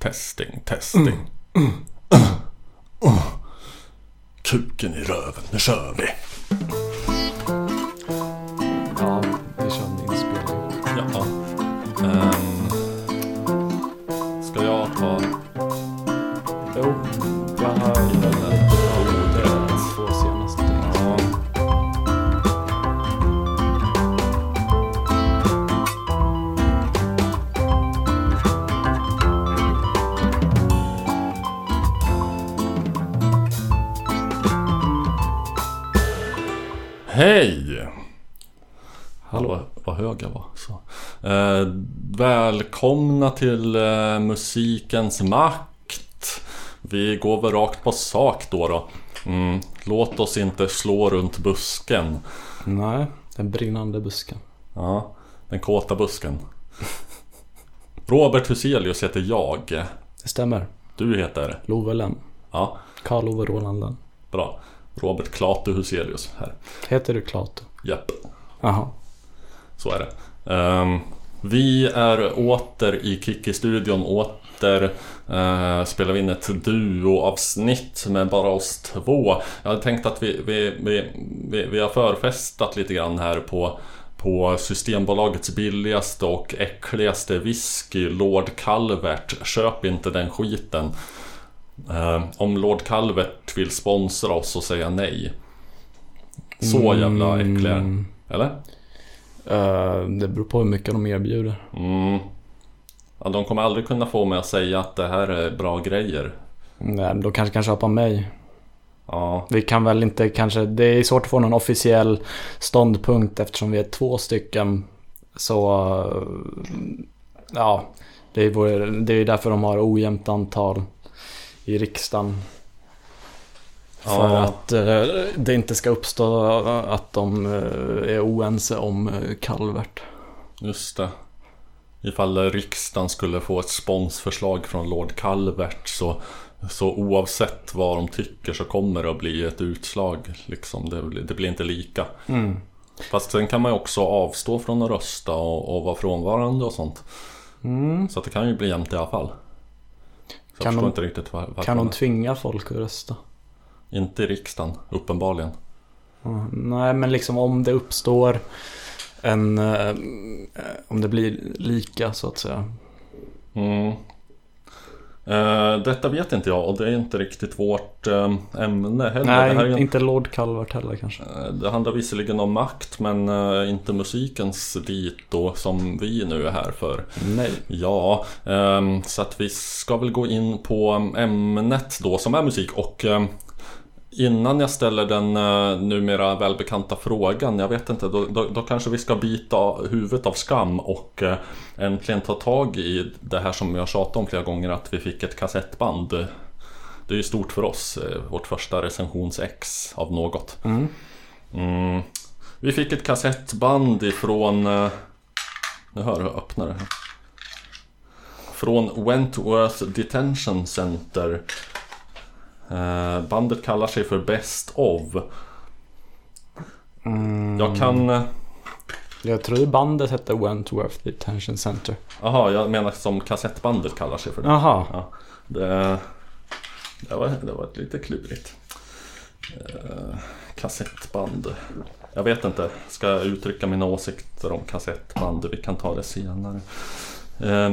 Testing, testing. Mm, mm, mm, Kuken i röven, nu kör vi. Välkomna till eh, musikens makt. Vi går väl rakt på sak då. då. Mm, låt oss inte slå runt busken. Nej, den brinnande busken. Ja, den kåta busken. Robert Huselius heter jag. Det stämmer. Du heter? Love Lenn. Ja, Karl-Ove Roland Lenn. bra. Robert Klatu Huselius här. Heter du Klato? Japp, Jaha. så är det. Ehm, vi är åter i Kiki-studion. Åter uh, spelar vi in ett duo-avsnitt med bara oss två. Jag hade tänkt att vi, vi, vi, vi, vi har förfestat lite grann här på på Systembolagets billigaste och äckligaste whisky, Lord Calvert. Köp inte den skiten. Eh, om Lord Calvert vill sponsra oss så säger jag nej. Så jävla äckliga de. Eller? Eh, det beror på hur mycket de erbjuder. Mm. Ja, de kommer aldrig kunna få mig att säga att det här är bra grejer. Nej, de kanske kan köpa mig. Ja, Vi kan väl inte kanske, det är svårt att få någon officiell ståndpunkt eftersom vi är två stycken. Så, eh, ja, det är, är därför de har ojämnt antal i riksdagen. För Ja. att eh, det inte ska uppstå att de eh, är oense om eh, Calvert. just det. Ifall riksdagen skulle få ett sponsförslag från Lord Calvert så, så oavsett vad de tycker så kommer det att bli ett utslag. Liksom. Det, blir- det blir inte lika. Mm. Fast sen kan man ju också avstå från att rösta och, och vara frånvarande och sånt. Mm. Så det kan ju bli jämnt i alla fall. Så jag Kan förstår de- inte riktigt var, varför Kan de tvinga folk att rösta? Inte i riksdagen, uppenbarligen. Mm, Nej, men liksom om det uppstår en... eh, om det blir lika så att säga. Mm. Eh, detta vet inte jag och det är inte riktigt vårt eh, ämne heller. Nej, ju, inte Lord Calvert heller kanske. eh, det handlar visserligen om makt men eh, inte musikens dit då som vi nu är här för. Nej. Ja, så att vi ska väl gå in på ämnet då som är musik och Innan jag ställer den uh, numera välbekanta frågan, jag vet inte, då, då, då kanske vi ska bita huvudet av skam och eh, äntligen ta tag i det här som jag tjatat om flera gånger, att vi fick ett kassettband. Det är ju stort för oss, eh, vårt första recensions-ex av något. Mm. Mm. Vi fick ett kassettband ifrån... eh, Nu hör jag öppna det här. Från Wentworth Detention Center. Eh, bandet kallar sig för Best of. Mm. Jag kan... eh, Jag tror bandet hette Wentworth Detention Center. Jaha, jag menar som kassettbandet kallar sig för det. Jaha. Ja, det, det, var, det var lite klurigt. Eh, kassettband. Jag vet inte, ska jag uttrycka mina åsikter om kassettband? Vi kan ta det senare. Eh,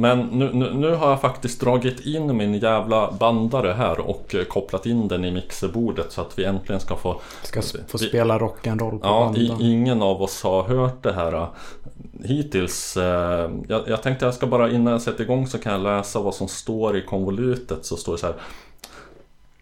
men nu, nu, nu har jag faktiskt dragit in min jävla bandare här och eh, kopplat in den i mixerbordet så att vi äntligen ska få Ska få spela rock'n'roll på Ja, i, banden. ingen av oss har hört det här äh, hittills. Äh, jag, jag tänkte jag ska bara innan jag sätter igång så kan jag läsa vad som står i konvolutet. Så står det så här.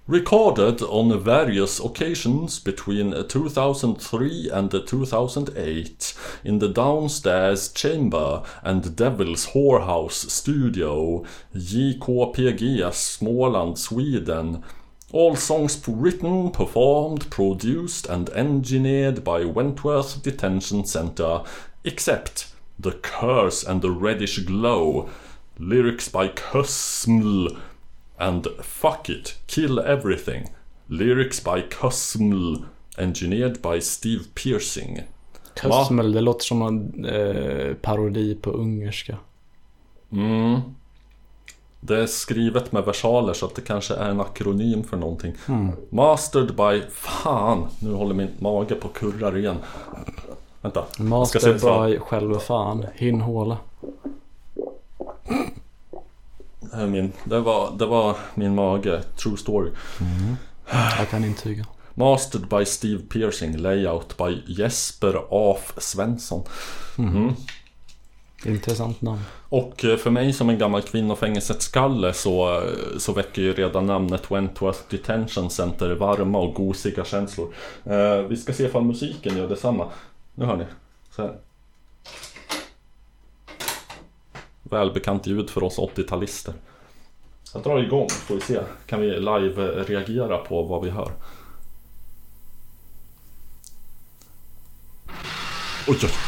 Recorded on various occasions between uh, 2003 and uh, 2008 in the downstairs chamber and Devil's Whorehouse studio, JKPG Småland, Sweden. All songs written, performed, produced and engineered by Wentworth Detention Center, except The Curse and the Reddish Glow, lyrics by Cosml, and Fuck It, Kill Everything, lyrics by Cosml, engineered by Steve Piercing. Cosmel, det låter som en eh, parodi på ungerska. Mm. Det är skrivet med versaler så att det kanske är en akronym för någonting. Mm. Mastered by... Fan! Nu håller min mage på och kurrar igen. Vänta. Jag ska se Master så. by själva fan. Hinhåla. Det, är min, det, var, det var min mage. True story. Jag kan intyga. Mastered by Steve Piercing. Layout by Jesper Af Svensson. Mm. Intressant namn. Och eh, för mig som en gammal kvinnofängelsetskalle så, eh, så väcker ju redan namnet Wentworth Detention Center varma och gosiga känslor. Eh, vi ska se ifall musiken gör detsamma. Nu hör ni. Så här. Välbekant ljud för oss 80-talister. Jag drar igång får vi se. Kan vi live-reagera på vad vi hör. Oj, oj.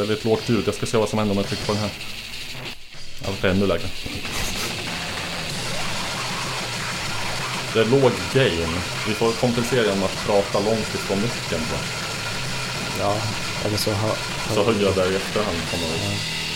Väldigt lågt ljud. Jag ska se vad som händer om jag trycker på den här. Ja, det är ännu lägre. Det är låg gain. Vi får kompensera genom att prata långt ifrån micken. Ja, eller så hör... Så höjer jag där i efterhand. Kommer jag.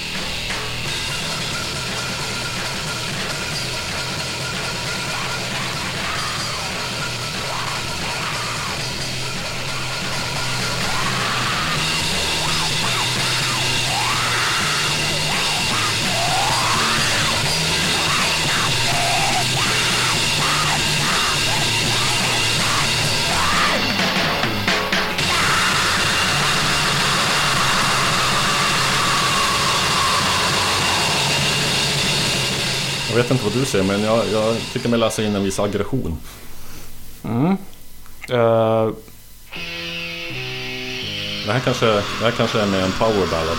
Vet inte vad du säger men jag, jag tycker mig läsa in en viss aggression. Mm. Eh, Det här kanske, det här kanske är med en power ballad.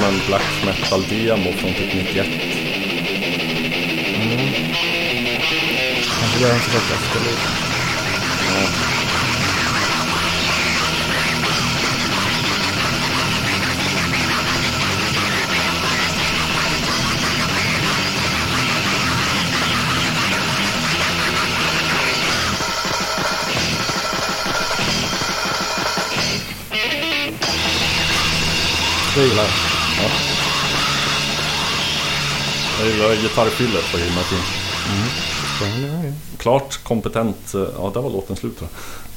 Som en black metal demo från typ 91. kanske gör en försök efter lite. Det gillar jag. Jag gillar gitarrfyllet på Hill. Mm. Klart kompetent, eh, ja där var låten slut tror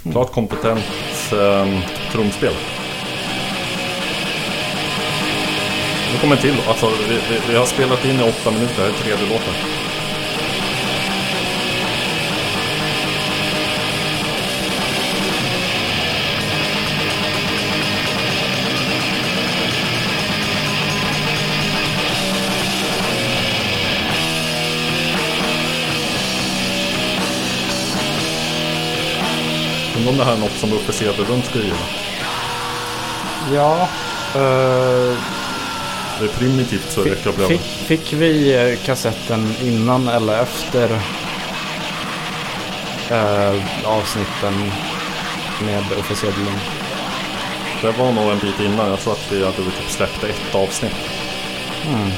jag. Klart kompetent eh, trumspel. Nu kommer en till alltså vi, vi, vi har spelat in i åtta minuter, det här är tredje låten. Undrar om det här är något som Uffe Cederlund gilla. Ja. eh, Det är primitivt så det att bli fick, fick vi eh, kassetten innan eller efter eh, avsnitten med Uffe Sedlund? Det var nog en bit innan. Jag tror att vi hade typ släppt ett avsnitt. Mm.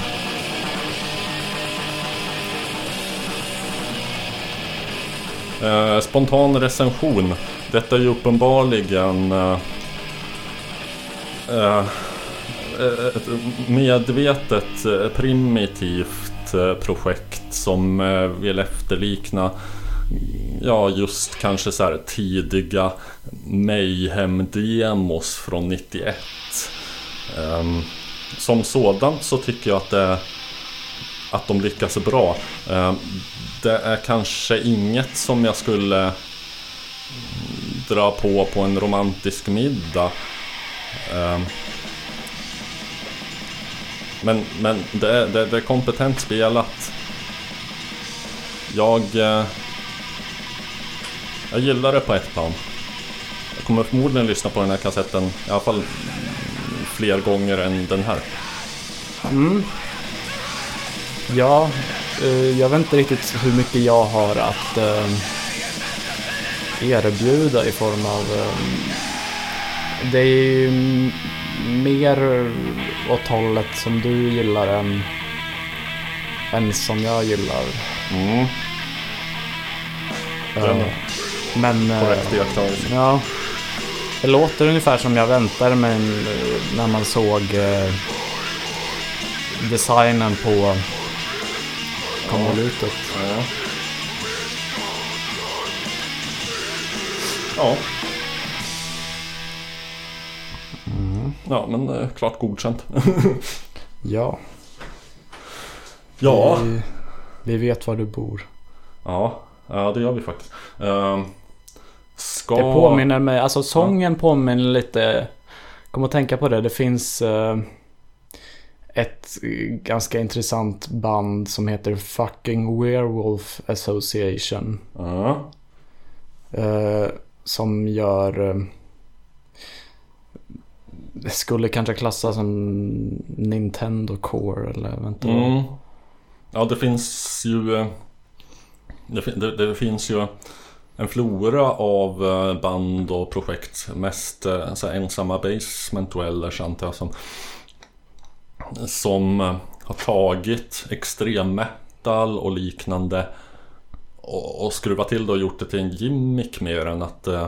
Eh, spontan recension. Detta är ju uppenbarligen eh, eh, eh, ett medvetet primitivt projekt som vill efterlikna Ja, just kanske så här tidiga Mayhem-demos från 91. Um, ehm, som sådant så tycker jag att det att de lyckas bra. Um, det är kanske inget som jag skulle dra på på en romantisk middag. Ehm. Men, men det, är, det, det är kompetent spelat. Jag... Eh, jag gillar det på ett plan. Jag kommer förmodligen lyssna på den här kassetten i alla fall fler gånger än den här. Mm. Ja, eh, jag vet inte riktigt hur mycket jag har att ehm, erbjuda i form av... Eh, det är ju mer åt hållet som du gillar än, än som jag gillar. Mm. Eh, Den är men... eh, korrekt iakttagelse. Ja. Det låter ungefär som jag väntade mig eh, när man såg eh, designen på konvolutet. Ja. Ja. Ja, men eh, klart godkänt. Ja, ja. vi, vi vet var du bor. ja, ja, det gör vi faktiskt. Ehm, ska... Det påminner mig, alltså sången påminner lite, kom att tänka på det, det finns eh, ett ganska intressant band som heter Fucking Werewolf Association. Ja. Eh, som gör... Det skulle kanske klassas som Nintendo Core eller vänta. Mm. Ja, det finns ju... Eh, det, det, det finns ju en flora av eh, band och projekt. Mest så här ensamma basement dwellers antar jag som... Som har tagit extrem metal och liknande och, och skruvat till det och gjort det till en gimmick mer än att... eh,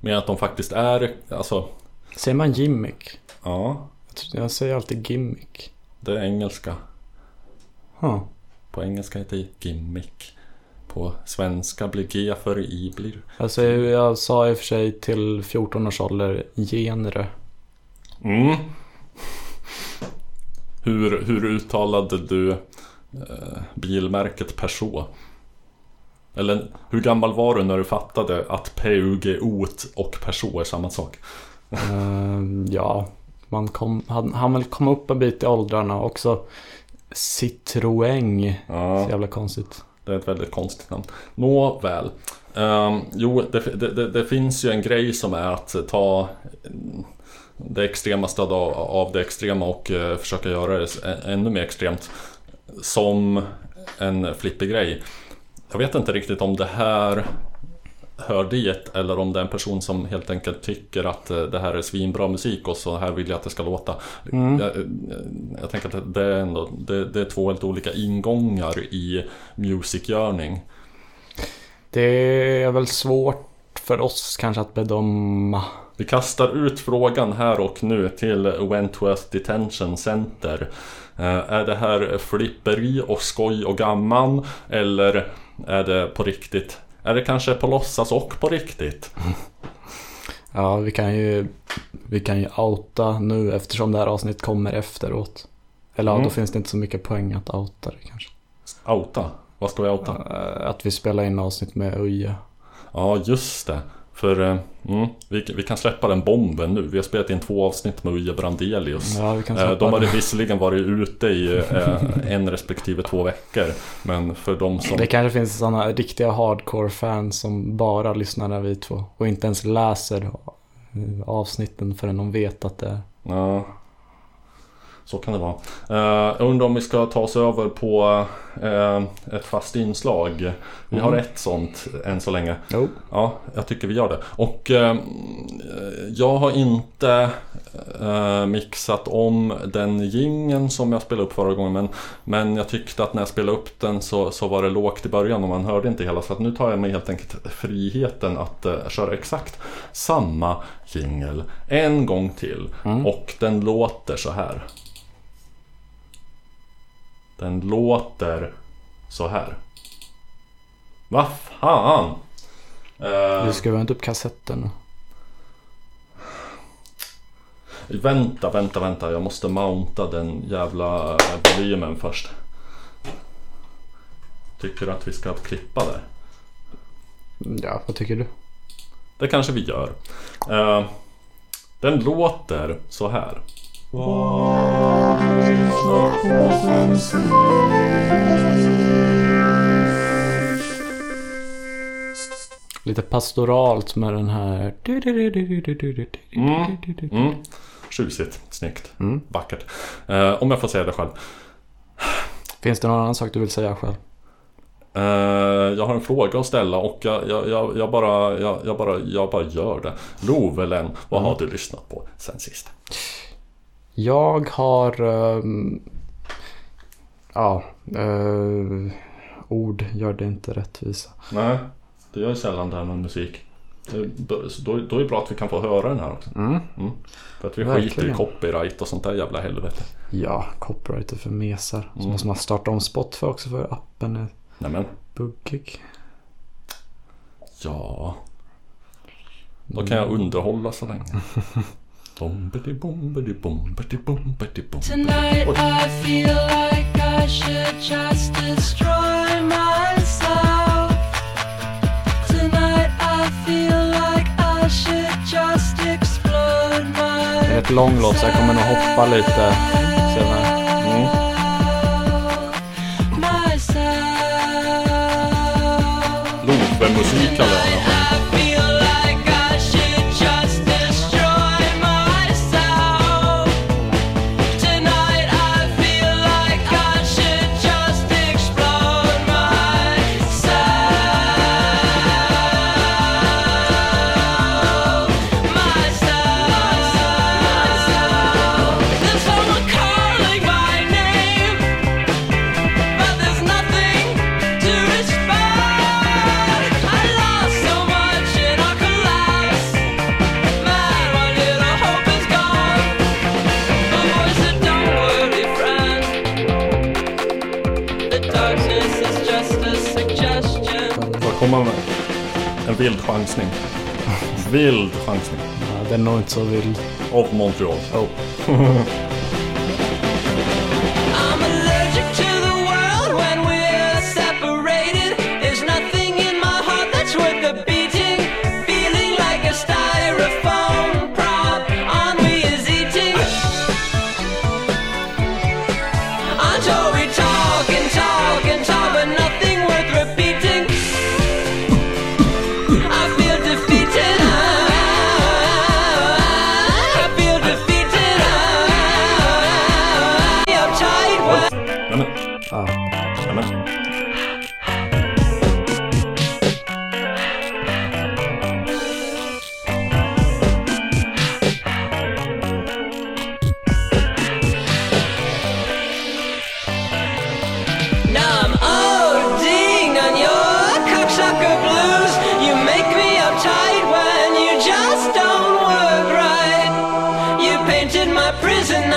Mer att de faktiskt är... Alltså... Säger man gimmick? Ja, Jag säger alltid gimmick. det är engelska. Huh. På engelska heter det gimmick. På svenska blir G för I blir. Alltså jag sa i och för sig till 14 års ålder genre. Mm. Hur, hur uttalade du eh, bilmärket Peugeot? Eller hur gammal var du när du fattade att PUGO och Peugeot är samma sak? Ehm, ja, man kom, han, han väl kom upp en bit i åldrarna också. Citroën. Så Ja, jävla konstigt. det är ett väldigt konstigt namn. Nåväl. Um, jo, det, det, det, finns ju en grej som är att ta mm, det extremaste av, av det extrema och eh, försöka göra det ännu mer extremt. Som en flippig grej. Jag vet inte riktigt om det här hör dit eller om det är en person som helt enkelt tycker att eh, det här är svinbra musik och så här vill jag att det ska låta. Mm. Jag, jag tänker att det är, ändå, det, det är två helt olika ingångar i musikgörning. Det är väl svårt för oss kanske att bedöma. Vi kastar ut frågan här och nu till Wentworth Detention Center. Eh, Är det här flipperi och skoj och gamman? Eller är det på riktigt? Är det kanske på låtsas och på riktigt? Ja, vi kan ju, vi kan ju outa nu eftersom det här avsnittet kommer efteråt. Eller ja, Mm. då finns det inte så mycket poäng att outa det kanske. Outa? Vad ska vi outa? Eh, Att vi spelar in avsnitt med Uje. Ja, just det. För eh, mm, vi, vi kan släppa den bomben nu. Vi har spelat in två avsnitt med Uje Brandelius. Ja, Eh, De hade visserligen varit ute i eh, en respektive två veckor. Men för de som... Det kanske finns sådana riktiga hardcore-fans som bara lyssnar när vi två och inte ens läser avsnitten förrän de vet att det är. Ja. Så kan det vara. Eh, jag undrar om vi ska ta oss över på eh, ett fast inslag. Vi har Mm. ett sånt än så länge. Jo. Ja, jag tycker vi gör det. Och eh, jag har inte mixat om den gingen som jag spelade upp förra gången. Men, men jag tyckte att när jag spelade upp den så, så var det lågt i början och man hörde inte hela. Så att nu tar jag mig helt enkelt friheten att köra exakt samma jingel en gång till. Mm. Och den låter så här. Den låter så här. Vad fan! Eh, Du skruvar inte upp kassetten. Vänta, vänta, vänta. Jag måste mounta den jävla eh, volymen först. Tycker du att vi ska klippa där? Ja, vad tycker du? Det kanske vi gör. Eh, den låter så här. Lite pastoralt med den här... Mm. Mm. Tjusigt, snyggt, Mm. vackert. Eh, om jag får säga det själv. Finns det någon annan sak du vill säga själv? Eh, jag har en fråga att ställa och jag, jag, jag, jag, bara, jag, jag, bara, jag bara gör det. Lovelen, vad har du lyssnat på sen sist? Jag har... ehm, ja, eh, ord gör det inte rättvisa. Nej, det gör ju sällan det här med musik. Så Då, då är det bra att vi kan få höra den här också. Mm. För att vi skiter i copyright och sånt där jävla helvete. Ja, copyright är för mesar. Så Mm. måste man starta om Spotify också för appen är Nämen, buggig. ja. Då kan jag underhålla så länge. Tonight I feel like I should just destroy myself. Tonight I feel like I should just explode Det är ett lång låt så jag kommer nog hoppa lite senare. Mm. myself. Love-musik kallar jag den. Kommer med? En vild chansning. Vild chansning. Ja, det är nog inte så vild. Av Montreal. Oh.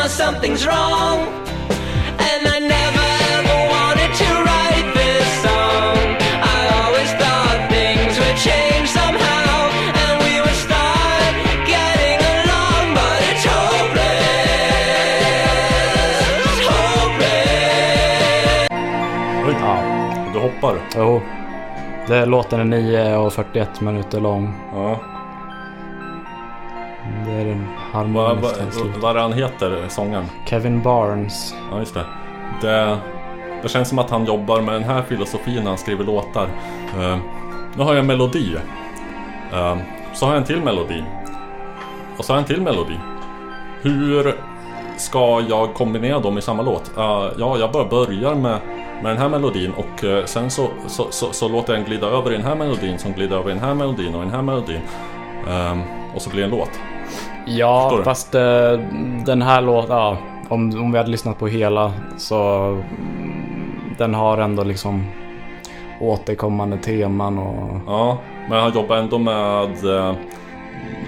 something's wrong. And I never ever wanted to write this song. I always thought things would change somehow, and we would start getting along, but it's hopeless. Hopeless. Oj, ja. du hoppar. Jo. Det låten är 9 och 41 minuter lång. Ja. Harmoniskt va, slutar. vad är han heter, sångaren? Kevin Barnes. Ja, just det. det. Det känns som att han jobbar med den här filosofin när han skriver låtar. Eh, nu har jag en melodi. Eh, så har jag en till melodi. Och så har jag en till melodi. Hur ska jag kombinera dem i samma låt? Eh, ja, jag bara börjar med, med den här melodin och sen så, så, så, så låter jag den glida över i den här melodin som glider över i den här melodin och den här melodin. Eh, och så blir det en låt. Ja, fast eh, den här låten, ja, om, om vi hade lyssnat på hela så den har ändå liksom återkommande teman och Ja, men han jobbar ändå med eh,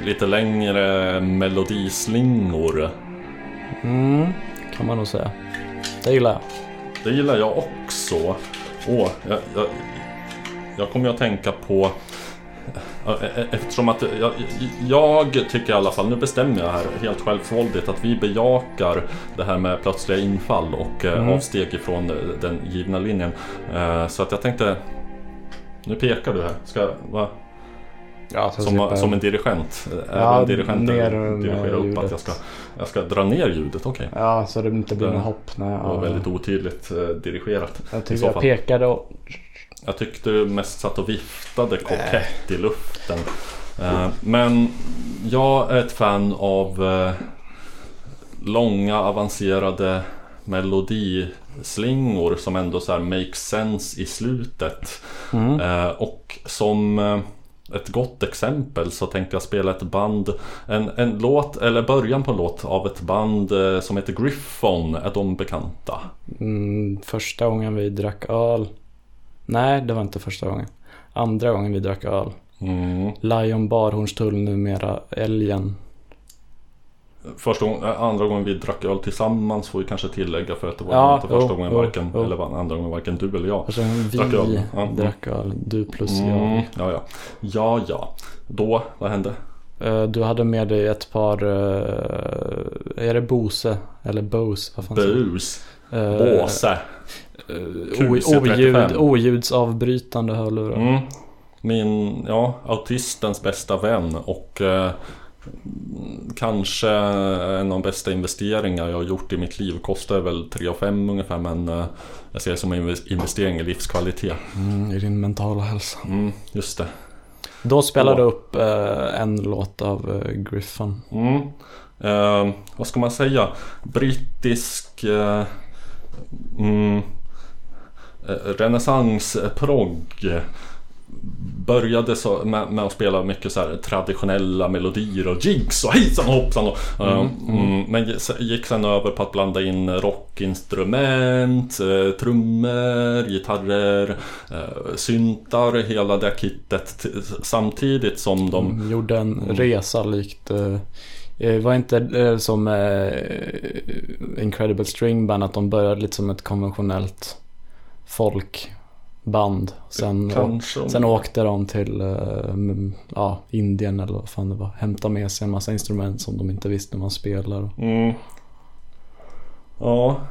lite längre melodislingor. mm, kan man nog säga. Det gillar jag. Det gillar jag också. Åh, jag, jag, jag kommer ju att tänka på... ja, e- e- Eftersom att jag, jag tycker i alla fall, nu bestämmer jag här helt självsvåldigt att vi bejakar det här med plötsliga infall och eh, Mm. avsteg ifrån den givna linjen. Eh, Så att jag tänkte... Nu pekar du här. Ska, va? Ja, Som, som en dirigent. Ja, Även dirigenten ner med dirigerar upp att ljudet. jag ska, jag ska dra ner ljudet. Okej. Ja, så det inte blir något hopp. Nej, Det var ja, väldigt otydligt eh, dirigerat. jag tycker jag pekade och... jag tyckte du mest satt och viftade kokett i luften. Eh, men jag är ett fan av eh, långa avancerade melodislingor som ändå så här makes sense i slutet. Mm. Eh, och som ett gott exempel så tänkte jag spela ett band En, en låt, eller början på en låt av ett band som heter Griffon. Är de bekanta? Mm, första gången vi drack öl. Nej, det var inte första gången. Andra gången vi drack öl. Mm. Lion Barhornstull, numera Älgen. Första gången, äh, andra gången vi drack öl tillsammans får vi kanske tillägga för att det var Ja, inte första jo, gången varken, jo. eller andra gången varken du eller jag. Gången vi Drack öl, ja. drack öl. Du plus Mm, jag. ja, ja. Ja, ja. Då, vad hände? Eh, Du hade med dig ett par, eh, är det Bose? Eller Bose? Vad fan. Eh, Båse. Eh, QC35. o- oljud, oljudsavbrytande hörlurar. Mm. Min, ja, autistens bästa vän och eh, kanske en av de bästa investeringar jag har gjort i mitt liv. Kostar väl 3 5 ungefär men eh, jag ser det som en inves- investering i livskvalitet. Mm, I din mentala hälsa. Mm, just det. Då spelade du upp eh, en låt av eh, Griffon. Mm. Eh, vad ska man säga? Brittisk eh, mm, renässansprogg. Började så med, med att spela mycket så här traditionella melodier och jigs och hejsan och hoppsan. Och, eh, Mm, mm, men gick sen över på att blanda in rockinstrument, eh, trummor, gitarrer, eh, syntar, hela det kittet. Samtidigt som de De gjorde en Mm. resa likt eh, eh, var inte eh, som eh, Incredible String Band att de började lite som ett konventionellt folkband. Sen, kanske... sen åkte de till eh, ja, Indien eller vad fan det var. Hämta med sig en massa instrument som de inte visste hur man spelar. Mm. Ja.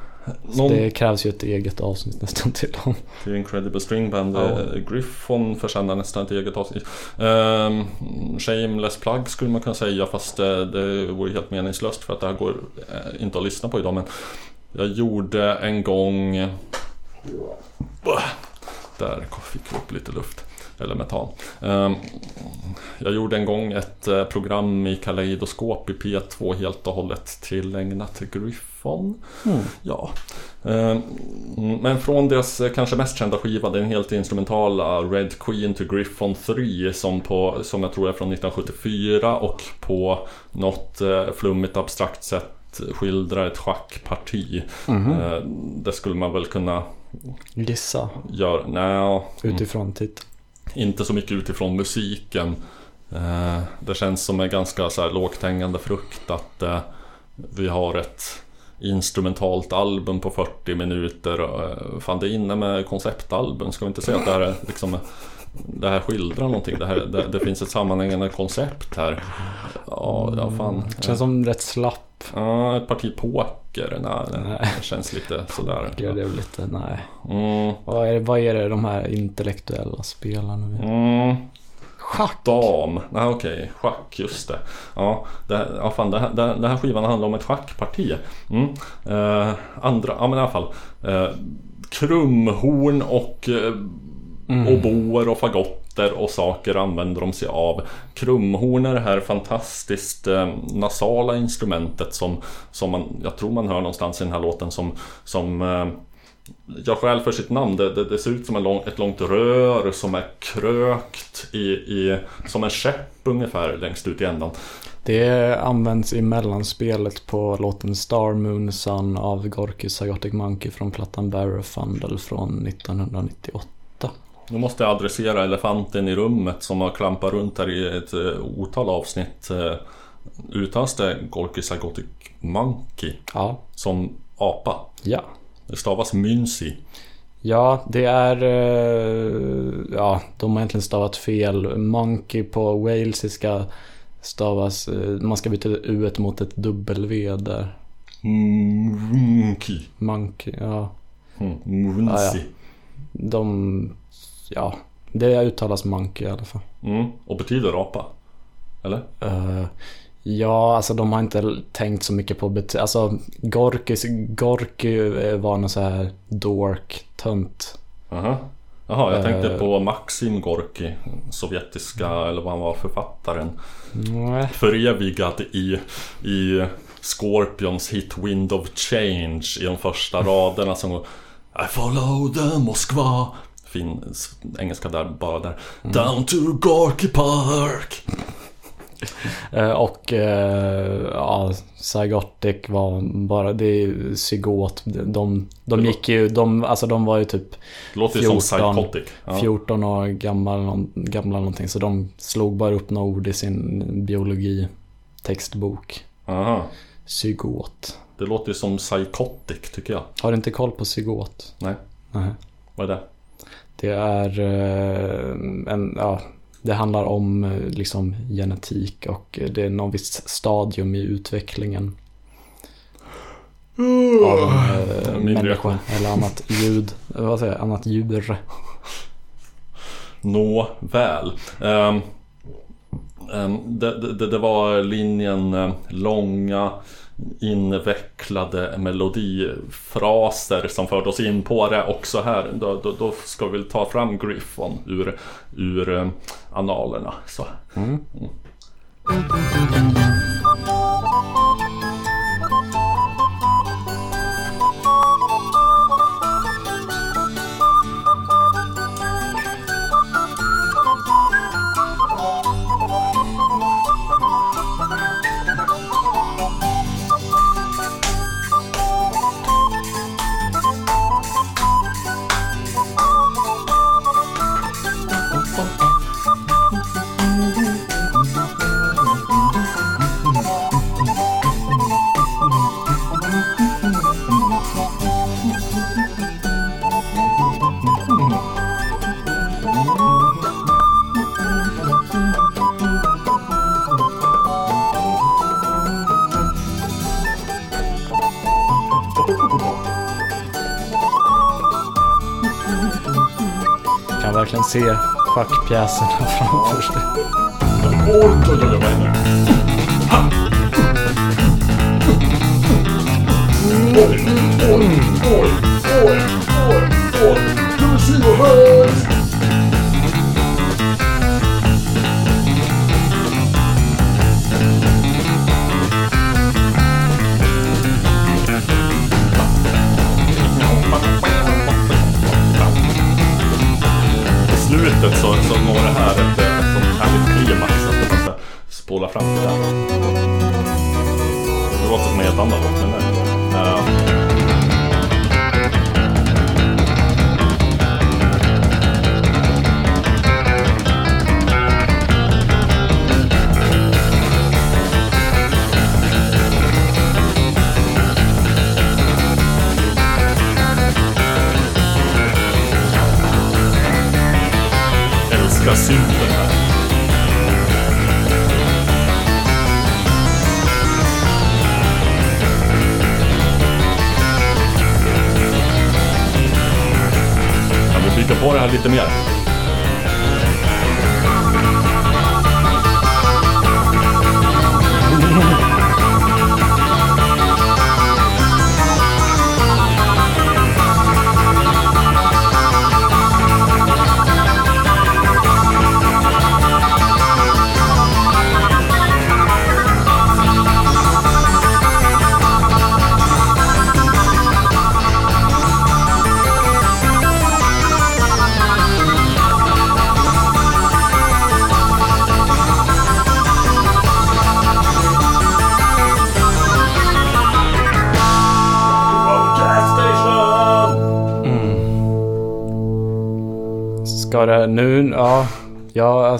Någon det krävs ju ett eget avsnitt nästan till dem. till Incredible String Band. Ja. eh, Griffon förtjänar nästan ett eget avsnitt. Um, shameless plug skulle man kunna säga fast eh, det vore helt meningslöst för att det här går inte att lyssna på idag. Men jag gjorde en gång... Där fick vi upp lite luft. Eller metan. Ehm, jag gjorde en gång ett eh, program i Kaleidoskop i P2 helt och hållet tillägnat till Griffon. Ja. Ehm, Men från deras eh, kanske mest kända skiva, den helt instrumentala Red Queen to Griffon 3 som, på, som jag tror är från 1974 och på något eh, flummigt abstrakt sätt skildrar ett schackparti. Eh, Det skulle man väl kunna Gissa göra. Nej, utifrån titel. inte så mycket utifrån musiken. Eh, Det känns som en ganska så här lågt hängande frukt att eh, vi har ett instrumentalt album på 40 minuter. eh, Fan det är inne med konceptalbum. Ska vi inte säga att det här är liksom det här skildrar någonting. Det, här, det, det finns ett sammanhängande koncept här. Ja, ja fan. Det känns som rätt slapp. Ja, ett parti poker. Nej, Nej. det känns lite sådär. Det är lite, nej. Mm, Vad är, det, vad är det de här intellektuella spelarna nu? mm. Schack! Dam, nej okej, schack, just det. Ja, det, här- ja fan, det, här, det, här skivan handlar om ett schackparti. Mm. Eh, andra, ja men i alla fall. Eh, krumhorn och eh, Mm. oboer och fagotter och saker använder de sig av. Krumhorn är det här fantastiskt eh, nasala instrumentet som, som man, jag tror man hör någonstans i den här låten som, som eh, gör skäl för sitt namn. Det, det, det ser ut som en lång, ett långt rör som är krökt i, i, som en käpp ungefär längst ut i ändan. Det används i mellanspelet på låten Star Moon Sun av Gorky Psychotic Monkey från plattan Barrow Fundle från 1998. Nu måste jag adressera elefanten i rummet som har klampat runt här i ett eh, otal avsnitt. Eh, Uttalas det Gorky Psychotic Monkey Ja, som apa? ja. Det stavas Mynsi. Ja, det är... eh, Ja, de har egentligen stavat fel. Monkey på walesiska stavas... Man ska byta u mot ett W där. Munki. Monkey, ja. Mm, Munsi. De... Ja, det uttalas monkey i alla fall. Mm, och betyder apa. Eller? Eh, ja, alltså de har inte tänkt så mycket på bety- Alltså Gorky, Gorky eh, var någon så här dork, tönt. Aha. Jaha, jag tänkte Eh. på Maxim Gorki, sovjetiska, eller vad han var, författaren. Nej. Förevigad i, i Scorpions hit Wind of Change i de första raderna som går I follow the Moskva Fin engelska där, bara där Down to Gorky Park Eh, Och eh, ja, Zygotic var bara, det är Zygot. De, de gick ju, de, alltså de var ju typ låter ju som 14. Psychotic ja. 14 år någon- gamla någonting. Så de slog bara upp några ord i sin biologi-textbok. Aha. Zygot. Det låter ju som Psychotic tycker jag Har du inte koll på Zygot? Nej, Nej. vad är det? Det är eh, en, ja, det handlar om eh, liksom genetik och det är någon viss stadium i utvecklingen. Av eh, Min människa eller annat ljud, eh, vad säger jag, annat djur. Nå väl. Ehm, ehm, det, det, det var linjen långa invecklade melodifraser som förde oss in på det också här. Då, då, då ska vi ta fram Griffon ur, ur eh, analerna. Så. Mm. Kan se schackpjäserna framför sig. Oj, oj, oj, oj, oj, oj, Oj, oj, oj, oj, oj, oj. Ska vi se vad här? I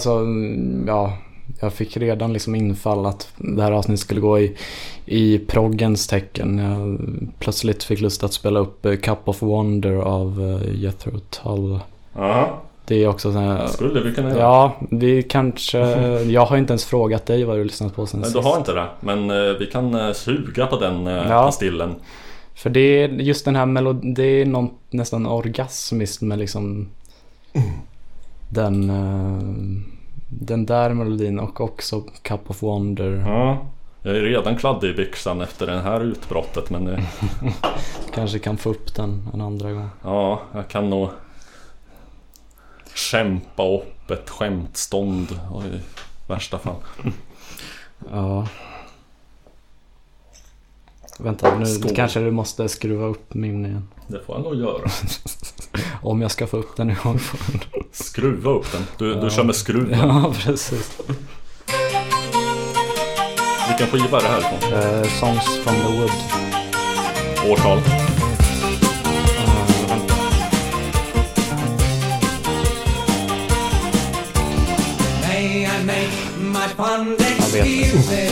alltså, mm, ja. Jag fick redan liksom infall att det här avsnittet skulle gå i, i proggens tecken. Jag plötsligt fick lust att spela upp eh, Cup of Wonder av eh, Jethro Tull. Ja, Det är också så här, skulle vi kunna göra. Ja, vi kanske... Jag har inte ens frågat dig vad du lyssnat på sen Nej, sist. du har inte det. Men eh, vi kan suga på den Ja. pastillen. För det är just den här melodin, det är någon, nästan orgasmiskt med liksom den, eh, den där melodin och också Cup of Wonder. Ja. Jag är redan kladdig i byxan efter det här utbrottet men eh, Kanske kan få upp den en andra gång. ja, jag kan nog Kämpa upp ett skämtstånd i värsta fall. Ja. Vänta, nu Skål. kanske du måste skruva upp min igen. Det får jag nog göra. Om jag ska få upp den i iPhone. Skruva upp den. Du, Ja. du kör med skruven. Ja, precis. Vilken skiva är det här ifrån? Eh, Songs from the Wood. Årtal? Fond vet inte.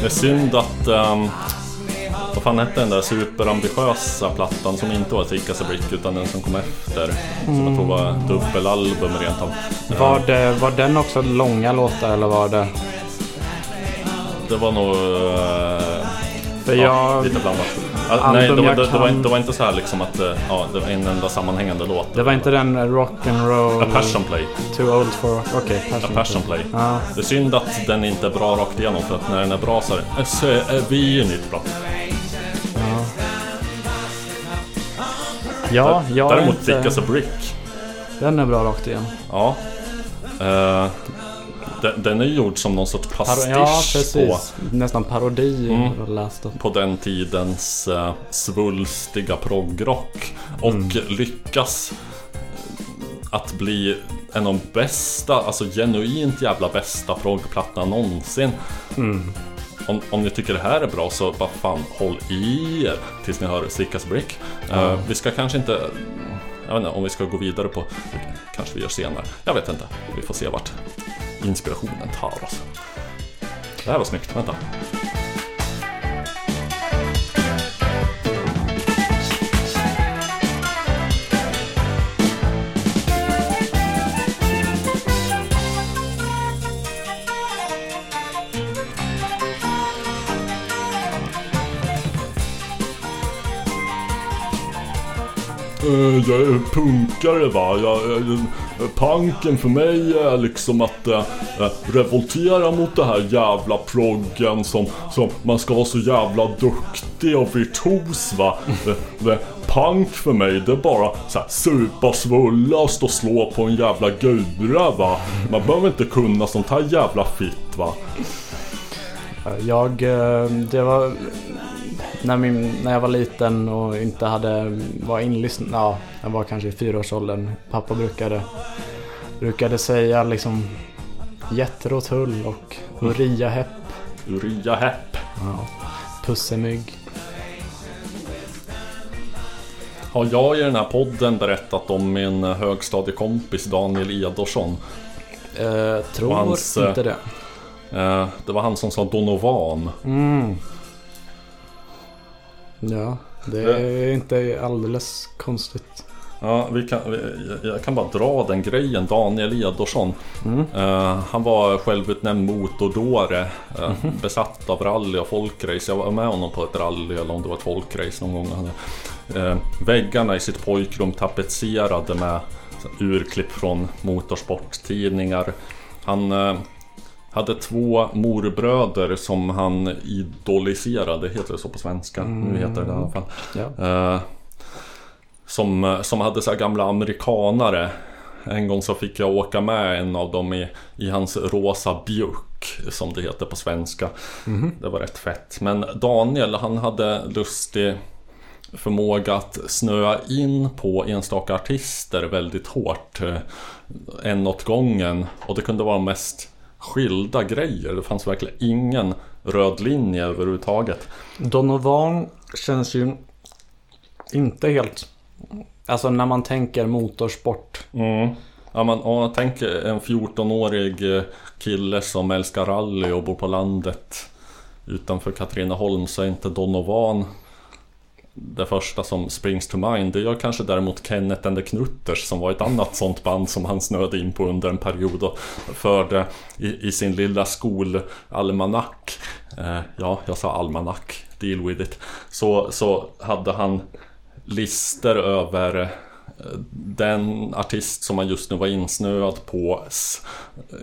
Det är synd att... Um, vad fan hette den där superambitiösa plattan som inte var Ticka a Brick utan den som kom efter? Som jag tror var dubbelalbum rent av. Var, det, var den också långa låtar eller var det? Det var nog... eh, För ja, jag... lite blandat. Ja, nej, det var, det, det, var inte, det var inte så här liksom att eh, ja, det var en enda sammanhängande låt. Det var inte den rock and roll... A Passion Play. Too old for rock. Okej, A passion, Passion Play. Ja. Det är synd att den inte är bra rakt igenom för att när den är bra så är är vi nytt bra. Ja, jag är Däremot inte... Ticka a Brick. Den är bra rakt igen. Ja. Eh, den, den är gjord som någon sorts pastisch ja, på, precis. Nästan parodi Mm. läst på den tidens uh, svulstiga proggrock. Och Mm. lyckas att bli en av de bästa, alltså genuint jävla bästa proggplattorna någonsin. Mm. Om, om ni tycker det här är bra så bara fan håll i er tills ni hör Sickas Brick. Eh, vi ska kanske inte, jag vet inte om vi ska gå vidare på, kanske vi gör senare. Jag vet inte, vi får se vart inspirationen tar oss. Det här var snyggt, vänta. Eh, jag är punkare va. Jag, jag, punken för mig är liksom att eh, eh, revoltera mot det här jävla proggen som, som man ska vara så jävla duktig och virtuos va. Eh, eh punk för mig det är bara så här, supa, svulla och stå och slå på en jävla gura va. Man behöver inte kunna sånt här jävla fitt va. Jag, eh, det var när, min, när jag var liten och inte hade, var inlyssnad, ja, jag var kanske i fyraårsåldern. Pappa brukade, brukade säga liksom Jätter och Tull och Uria Hepp, Uria Hepp. ja, Pussemygg. Har jag i den här podden berättat om min eh, högstadiekompis Daniel Edorsson? Eh, tror hans, eh, inte det. Eh, Det var han som sa Donovan. Mm. Ja, det är inte alldeles konstigt. Ja, vi kan, vi- jag kan bara dra den grejen. Daniel Edorsson. Mm. Eh, han var självutnämnd motordåre. eh, Besatt av rally och folkrace. Jag var med honom på ett rally eller om det var ett folkrace någon gång. Eh, väggarna i sitt pojkrum tapetserade med urklipp från motorsporttidningar. Han eh, hade två morbröder som han idoliserade, heter det så på svenska? Nu heter det i alla fall. Ja. Eh, som, som hade så här gamla amerikanare. En gång så fick jag åka med en av dem i, i hans rosa bjuck, som det heter på svenska. Det var rätt fett. Men Daniel, han hade lustig förmåga att snöa in på enstaka artister väldigt hårt. eh, En åt gången. Och det kunde vara mest skilda grejer. Det fanns verkligen ingen röd linje överhuvudtaget. Donovan känns ju inte helt... Alltså när man tänker motorsport. Mm. Ja, man, om man tänker en 14-årig eh, kille som älskar rally och bor på landet utanför Katrineholm så är inte Donovan det första som springs to mind. Det gör kanske däremot Kenneth and the Knutters som var ett annat sånt band som han snöade in på under en period och förde i, i sin lilla skolalmanack. Eh, ja, jag sa almanack, deal with it. Så, så hade han lister över eh, den artist som han just nu var insnöad på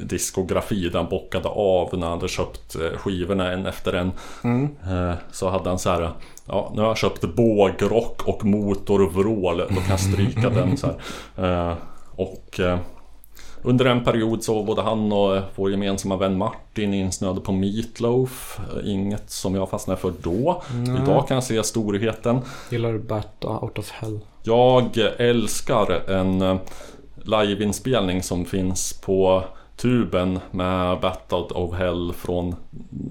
diskografi där han bockade av när han hade köpt eh, skivorna en efter en. Eh, Så hade han så här Ja, nu har jag köpt bågrock och motorvrål. Då kan jag stryka den så. Eh, Och eh, under en period så var både han och eh, vår gemensamma vän Martin insnöade på Meatloaf. Eh, Inget som jag fastnade för då. Idag kan jag se storheten. Gillar du Bat Out of Hell? Jag älskar en eh, liveinspelning som finns på tuben med Bat Out of Hell från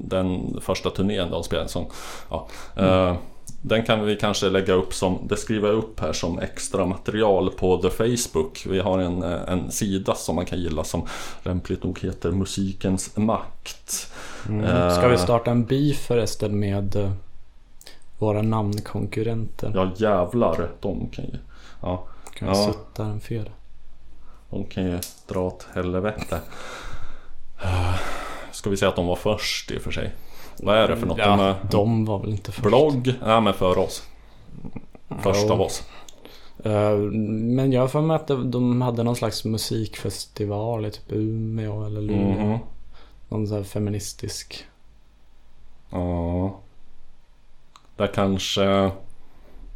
den första turnén de spelade. Som, ja, eh, den kan vi kanske lägga upp som, det skriver jag upp här som extra material på The Facebook. Vi har en, eh, en sida som man kan gilla som lämpligt nog heter Musikens makt. Mm. Ska vi Eh, starta en beef förresten med eh, våra namnkonkurrenter? Ja jävlar, de kan ju... Ja, Kan vi ja. sitta en fredag? De kan ju dra åt helvete. Eh, Ska vi säga att de var först i och för sig? Vad är det för något? de Ja, är de var väl inte först. blogg? Nej men för oss. Först Jo. av oss. Eh, Men jag har för mig att de- de hade någon slags musikfestival i typ Umeå eller Luleå. Mhm. Någon sån här feministisk. Ja. Där kanske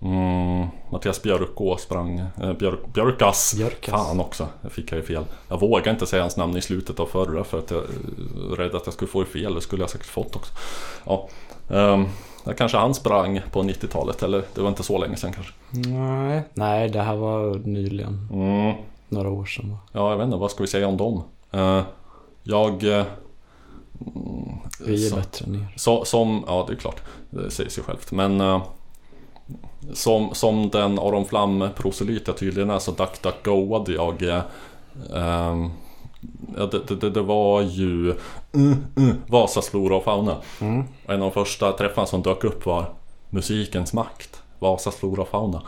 mm, Mattias Björkå sprang. Eh, Björk, Björkas. Björkas. Fan också, jag fick jag ju fel. Jag vågar inte säga hans namn i slutet av förra för att jag är rädd att jag skulle få det fel. Det skulle jag säkert fått också. Ja. Um, kanske han sprang på 90-talet eller det var inte så länge sedan kanske. Nej, nej det här var nyligen. Mm. Några år sedan. va? Ja, jag vet inte, vad ska vi säga om dem? Eh, jag... eh, Vi är så- bättre än er. Så, som, ja det är klart, det säger sig självt. Men eh, som, som den Aron Flam-proselyt jag tydligen är så duck-duck-goade jag. eh, ehm, det, det, det, det var ju mm, mm, Vasas flora och fauna. Mm. Och en av de första träffarna som dök upp var Musikens makt. Vasas flora och fauna.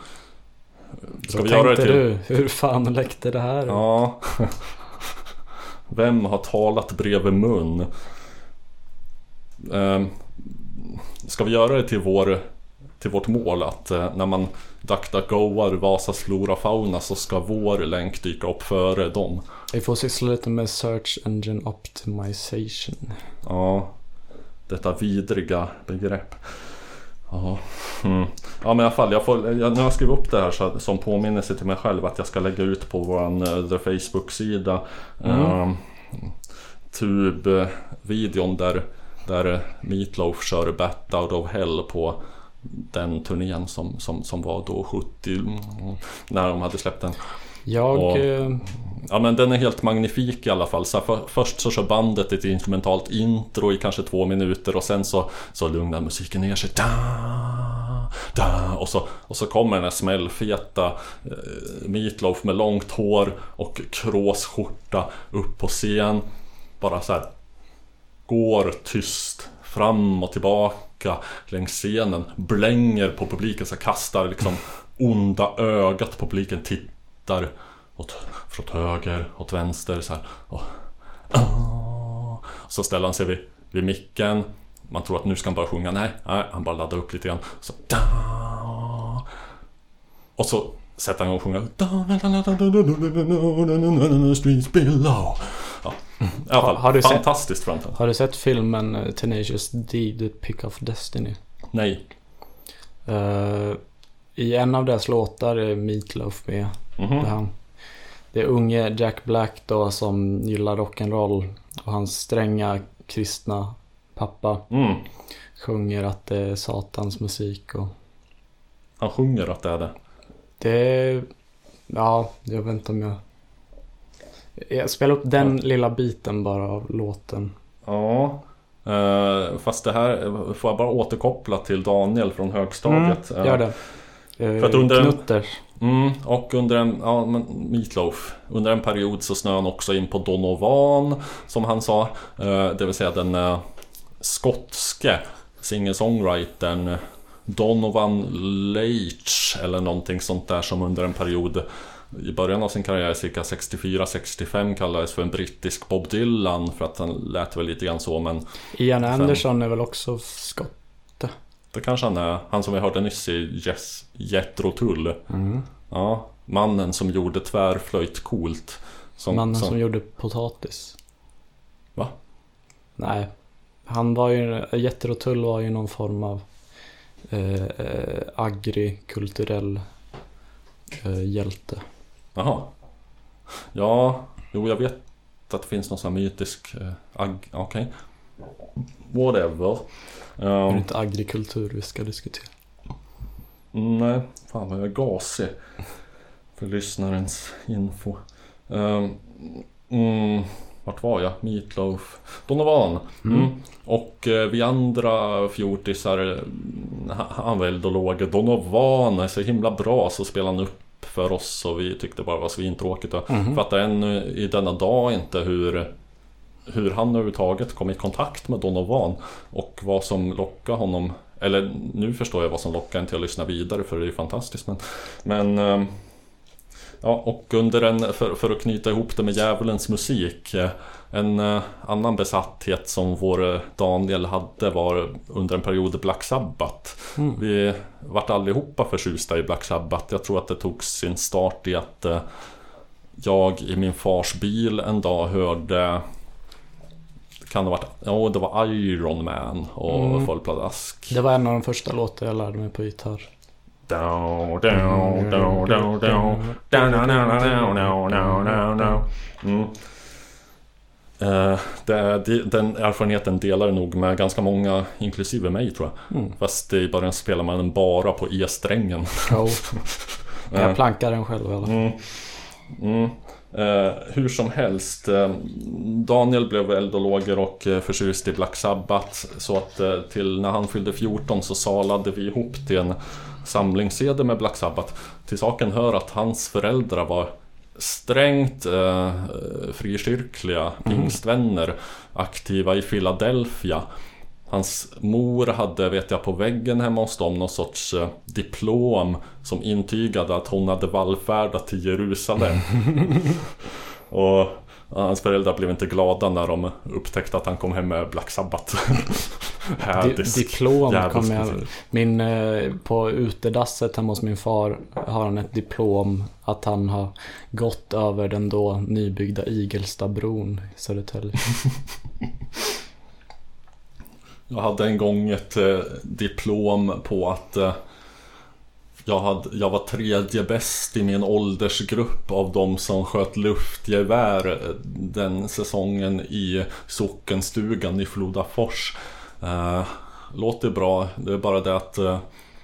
Ska Då vi göra det till... du, hur fan läckte det här? Ja. Vem har talat bredvid mun? Ehm, Ska vi göra det till, vår, till vårt mål att eh, när man DuckDuckGoar Vasas flora fauna så ska vår länk dyka upp före dem. Vi får syssla lite med Search Engine Optimization. Ja, detta vidriga begrepp. Ja, mm. ja men i alla fall, jag får, jag, nu har jag skrivit upp det här så, som påminnelse till mig själv att jag ska lägga ut på våran eh, The Facebook-sida mm. Tube-videon där, där Meatloaf kör Bat Out of Hell på den turnén som, som, som var då 70 mm, när de hade släppt den. Jag... Och- eh, Ja men den är helt magnifik i alla fall. Så för, först så kör bandet ett instrumentalt intro i kanske två minuter och sen så, så lugnar musiken ner sig. Da, da, och, så, och så kommer den här smällfeta eh, Meatloaf med långt hår och kråsskjorta upp på scen. Bara så här Går tyst fram och tillbaka längs scenen. Blänger på publiken, så kastar liksom onda ögat på publiken. Tittar åt, från höger, åt vänster så här. Och, ah. så ställer han sig vid, vid micken. Man tror att nu ska han bara sjunga. Nej, nej han bara laddar upp lite grann. Så, da. Och så sätter han igång och sjunger. Streets below. I alla fall, Har du sett- fantastiskt framträdande. har du sett filmen eh, Tenacious D, The Pick of Destiny? Nej. Eh, I en av deras låtar är Meatloaf med. Det, är han. det är unge Jack Black då som gillar rock'n'roll. Och hans stränga kristna pappa Mm. sjunger att det är satans musik och Han sjunger att det är det. Det... Ja, jag vet inte om jag... Jag spelar upp den lilla biten bara av låten. Ja. Eh, fast det här får jag bara återkoppla till Daniel från högstadiet. Mm, gör det. Eh, För att under- Knutters. Mm, och under en, ja men Meatloaf Under en period så snöade han också in på Donovan Som han sa eh, Det vill säga den eh, skotske singer-songwritern Donovan Leitch eller någonting sånt där som under en period i början av sin karriär, cirka 64-65 kallades för en brittisk Bob Dylan för att han lät väl lite grann så men Ian Anderson är väl också skott? det kanske han är. Han som vi hörde nyss i Jess, Jethro Tull. Mm. Ja, mannen som gjorde tvärflöjt coolt. Som, Mannen som... som, gjorde potatis. Va? Nej. Han var ju, Jethro Tull var ju någon form av eh, eh, agrikulturell eh, hjälte. Jaha. Ja, jo jag vet att det finns någon sån här mytisk... Eh, ag, Okej. Whatever. Det är Um, inte agrikultur vi ska diskutera. nej, fan vad jag är gasig. För lyssnarens info. Um, mm, vart var jag? Meatloaf. Donovan. Mm. Mm. Och eh, vi andra fjortisar, eh, han- han var eldolog. Donovan är så himla bra så spelade han upp för oss och vi tyckte bara det var svintråkigt. Och Mhm. fattar ännu i denna dag inte hur hur han överhuvudtaget kom i kontakt med Donovan och vad som lockade honom eller nu förstår jag vad som lockar en till att lyssna vidare för det är ju fantastiskt men, men ehm, Ja och under en, för, för att knyta ihop det med djävulens musik eh, En eh, annan besatthet som vår eh, Daniel hade var under en period Black Sabbath Mm. Vi vart allihopa förtjusta i Black Sabbath Jag tror att det tog sin start i att eh, Jag i min fars bil en dag hörde kan det ha varit, ja det var Iron Man och Mm. Full pladask. Det var en av de första låtar jag lärde mig på gitarr. Mm. Eh, det, den erfarenheten delar nog med ganska många, inklusive mig tror jag. Mm. Fast i början spelar man den bara på E-strängen. Jo. Eh, Jag plankar den själv i alla fall. Mm. Mm. Eh, hur som helst, eh, Daniel blev eldologer och eh, förtjust i Black Sabbath. Så att eh, till när han fyllde 14 så salade vi ihop till en samlingssedel med Black Sabbath. Till saken hör att hans föräldrar var strängt eh, frikyrkliga pingstvänner aktiva i Philadelphia. Hans mor hade, vet jag, på väggen hemma hos dem någon sorts eh, diplom som intygade att hon hade vallfärdat till Jerusalem. Och hans föräldrar blev inte glada när de upptäckte att han kom hem med Black Sabbath. Diplom kom jag... Min, eh, på utedasset hemma hos min far har han ett diplom att han har gått över den då nybyggda Igelstabron i Södertälje. Jag hade en gång ett eh, diplom på att eh, jag, hade, jag var tredje bäst i min åldersgrupp av de som sköt luftgevär eh, den säsongen i sockenstugan i Flodafors. Eh, låter bra, det är bara det att eh,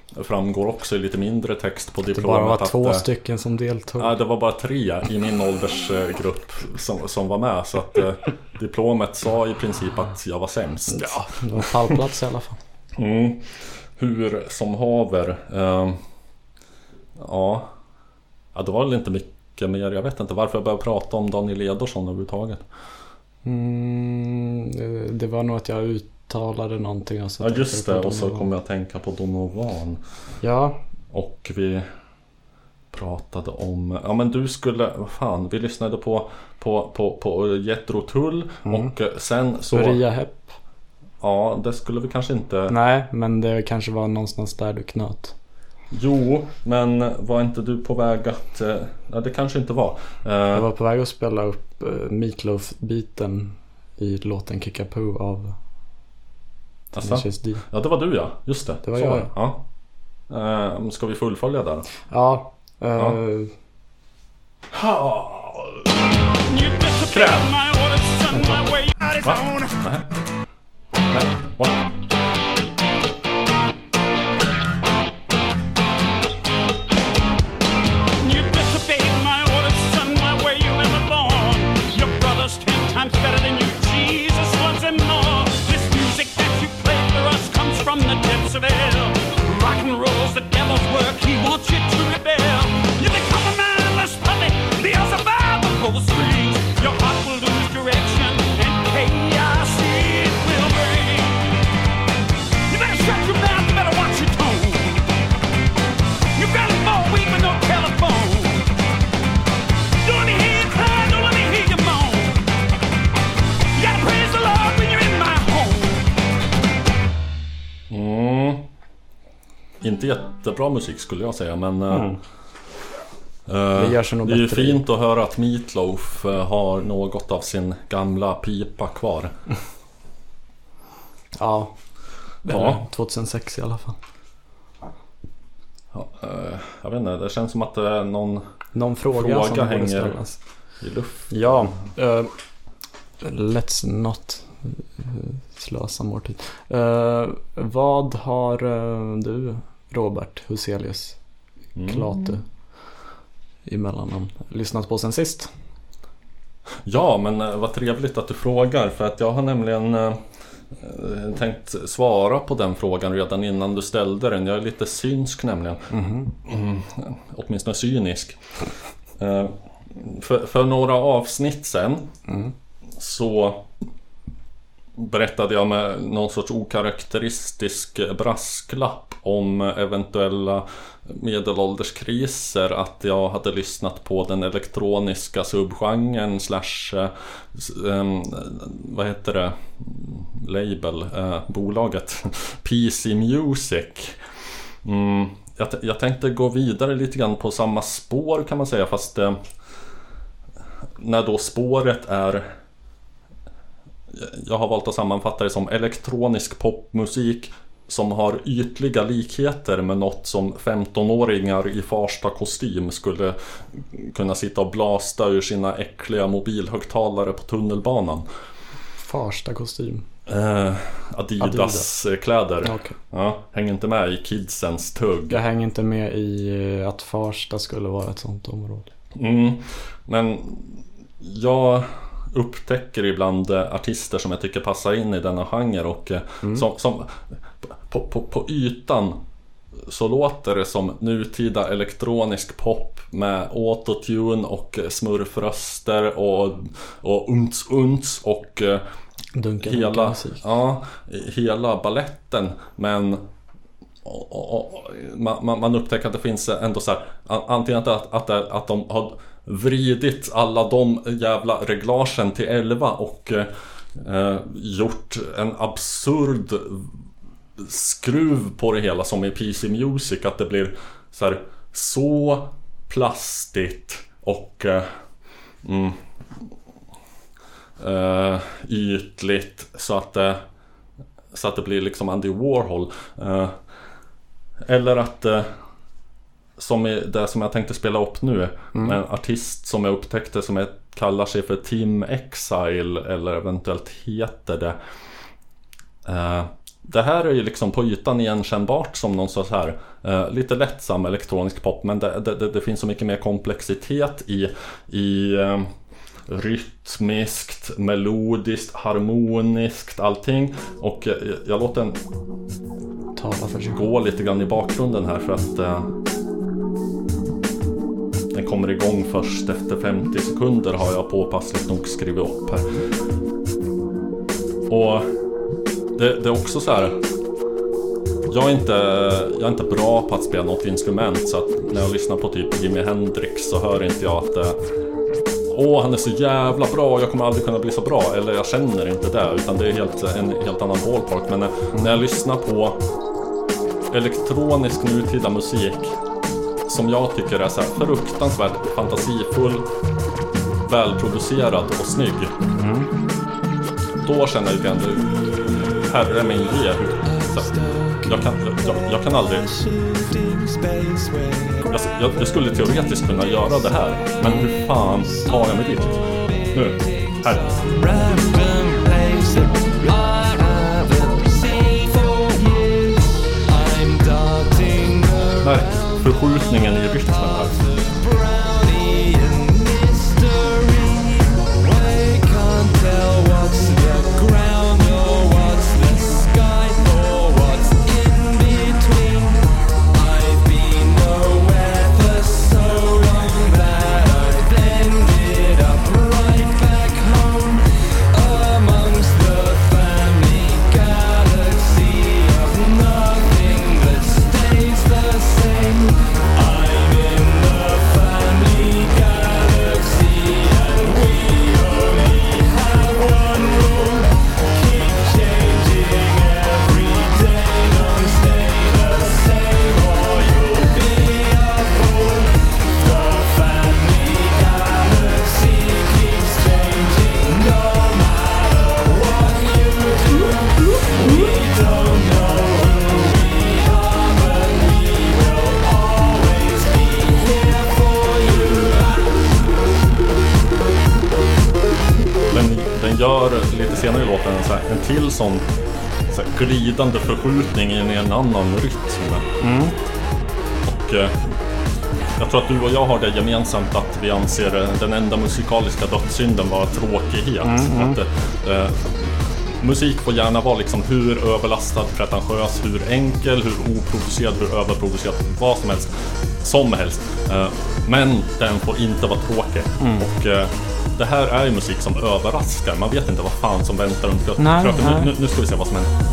det framgår också i lite mindre text på Det diplomet bara var att, två eh, stycken som deltog. Nej, det var bara tre i min åldersgrupp som, som var med. Så att eh, diplomet sa i princip att jag var sämst. Ja, det var pallplats i alla fall. Mm. Hur som haver. ehm, ja. ja, det var väl inte mycket mer. Jag vet inte varför jag började prata om Daniel Edorsson överhuvudtaget. Mm, eh, det var nog att jag uttalade någonting. Och så Ja just det och så kom jag att tänka på Donovan. Ja, Och vi pratade om, ja men du skulle, vad fan, vi lyssnade på, på, på, på Jethro Tull Mm. och eh, sen så, Maria Hepp. ja det skulle vi kanske inte, Nej, men det kanske var någonstans där du knöt. Jo men var inte du på väg att, eh, ja det kanske inte var. Eh, Jag var på väg att spela upp uh, Meatloaf-biten i låten Kickapoo av Asså? Tenacious D. Ja det var du ja, just det. Det var Så jag, det. Ja. Eh, ska vi fullfölja där? Ja, eh, Ja. Out is Va? Nej. Nej. What? Jättebra musik skulle jag säga men eh, Mm. eh, Det gör sig nog det är ju fint att höra att Meatloaf eh, har något av sin gamla pipa kvar. Ja. Ja. Eller 2006 i alla fall. Ja, jag vet inte, det känns som att det är någon Någon fråga, Fråga som hänger- ställas. i luft. Ja. eh, let's not slösa more tid. Eh, vad har eh, du, Robert Huselius Mm. Klatu i mellannamn lyssnat på sen sist? Ja, men eh, vad trevligt att du frågar för att jag har nämligen eh, eh, tänkt svara på den frågan redan innan du ställde den. Jag är lite synsk nämligen. Mm, åtminstone cynisk. För, för några avsnitt sen så berättade jag med någon sorts okaraktäristisk brasklapp om eventuella medelålderskriser att jag hade lyssnat på den elektroniska subgenren slash eh, eh, vad heter det label, eh, bolaget PC Music. Mm, jag, jag tänkte gå vidare lite grann på samma spår kan man säga fast eh, när då spåret är jag har valt att sammanfatta det som elektronisk popmusik som har ytliga likheter med något som 15-åringar i Farsta kostym skulle kunna sitta och blasta ur sina äckliga mobilhögtalare på tunnelbanan. Farsta kostym. Eh, Adidas-kläder. Okej. Ja, hänger inte med i kidsens tugg. Jag hänger inte med i eh, att Farsta skulle vara ett sånt område. Mm, men jag upptäcker ibland eh, artister som jag tycker passar in i denna genre och eh, som, som på, på, på ytan så låter det som nutida elektronisk pop med autotune och eh, smurfröster och, och unts unts och eh, Dunka hela, musik. ja, hela balletten men och, och, man, man- upptäcker att det finns ändå så här Antingen att, att, att, att de har vridit alla de jävla reglagen till 11 och eh, gjort en absurd skruv på det hela som i PC Music att det blir så här så plastigt och eh, mm, eh, ytligt så att det så att det blir liksom Andy Warhol. Eh, eller att eh, som i det som jag tänkte spela upp nu. med En artist som jag upptäckte som är, kallar sig för Team Exile eller eventuellt heter det. Det här är ju liksom på ytan igenkännbart som någon sorts här eh, lite lättsam elektronisk pop men det, det, det, det finns så mycket mer komplexitet i, i eh, rytmiskt, melodiskt, harmoniskt, allting. Och eh, jag låter den Tala för sig gå lite grann i bakgrunden här för att eh, den kommer igång först efter 50 sekunder har jag påpassligt nog skrivit upp här. Och det, det är också så här. Jag är, inte, jag är inte bra på att spela något instrument så att när jag lyssnar på typ Jimi Hendrix så hör inte jag att Åh, han är så jävla bra, jag kommer aldrig kunna bli så bra. Eller jag känner inte det, utan det är helt, en helt annan ballpark. Men eh, när jag lyssnar på elektronisk nutida musik som jag tycker är så här fruktansvärt fantasifull, välproducerad och snygg. Då känner jag lite grann, herre min ge. Så Jag kan, jag, jag kan aldrig... Jag, jag, jag skulle teoretiskt kunna göra det här, men hur fan tar jag mig dit? Nu, här. Nej, Märk förskjutningen i rytmen här. Glidande förskjutning in i en annan rytm. Och eh, jag tror att du och jag har det gemensamt att vi anser eh, den enda musikaliska dödssynden vara tråkighet. Att, eh, musik får gärna vara liksom hur överlastad, pretentiös, hur enkel, hur oprovocerad, hur överprovocerad, vad som helst. Som helst. Eh, men den får inte vara tråkig. Och eh, det här är ju musik som överraskar. Man vet inte vad fan som väntar runt kröken. Nu, nu ska vi se vad som händer.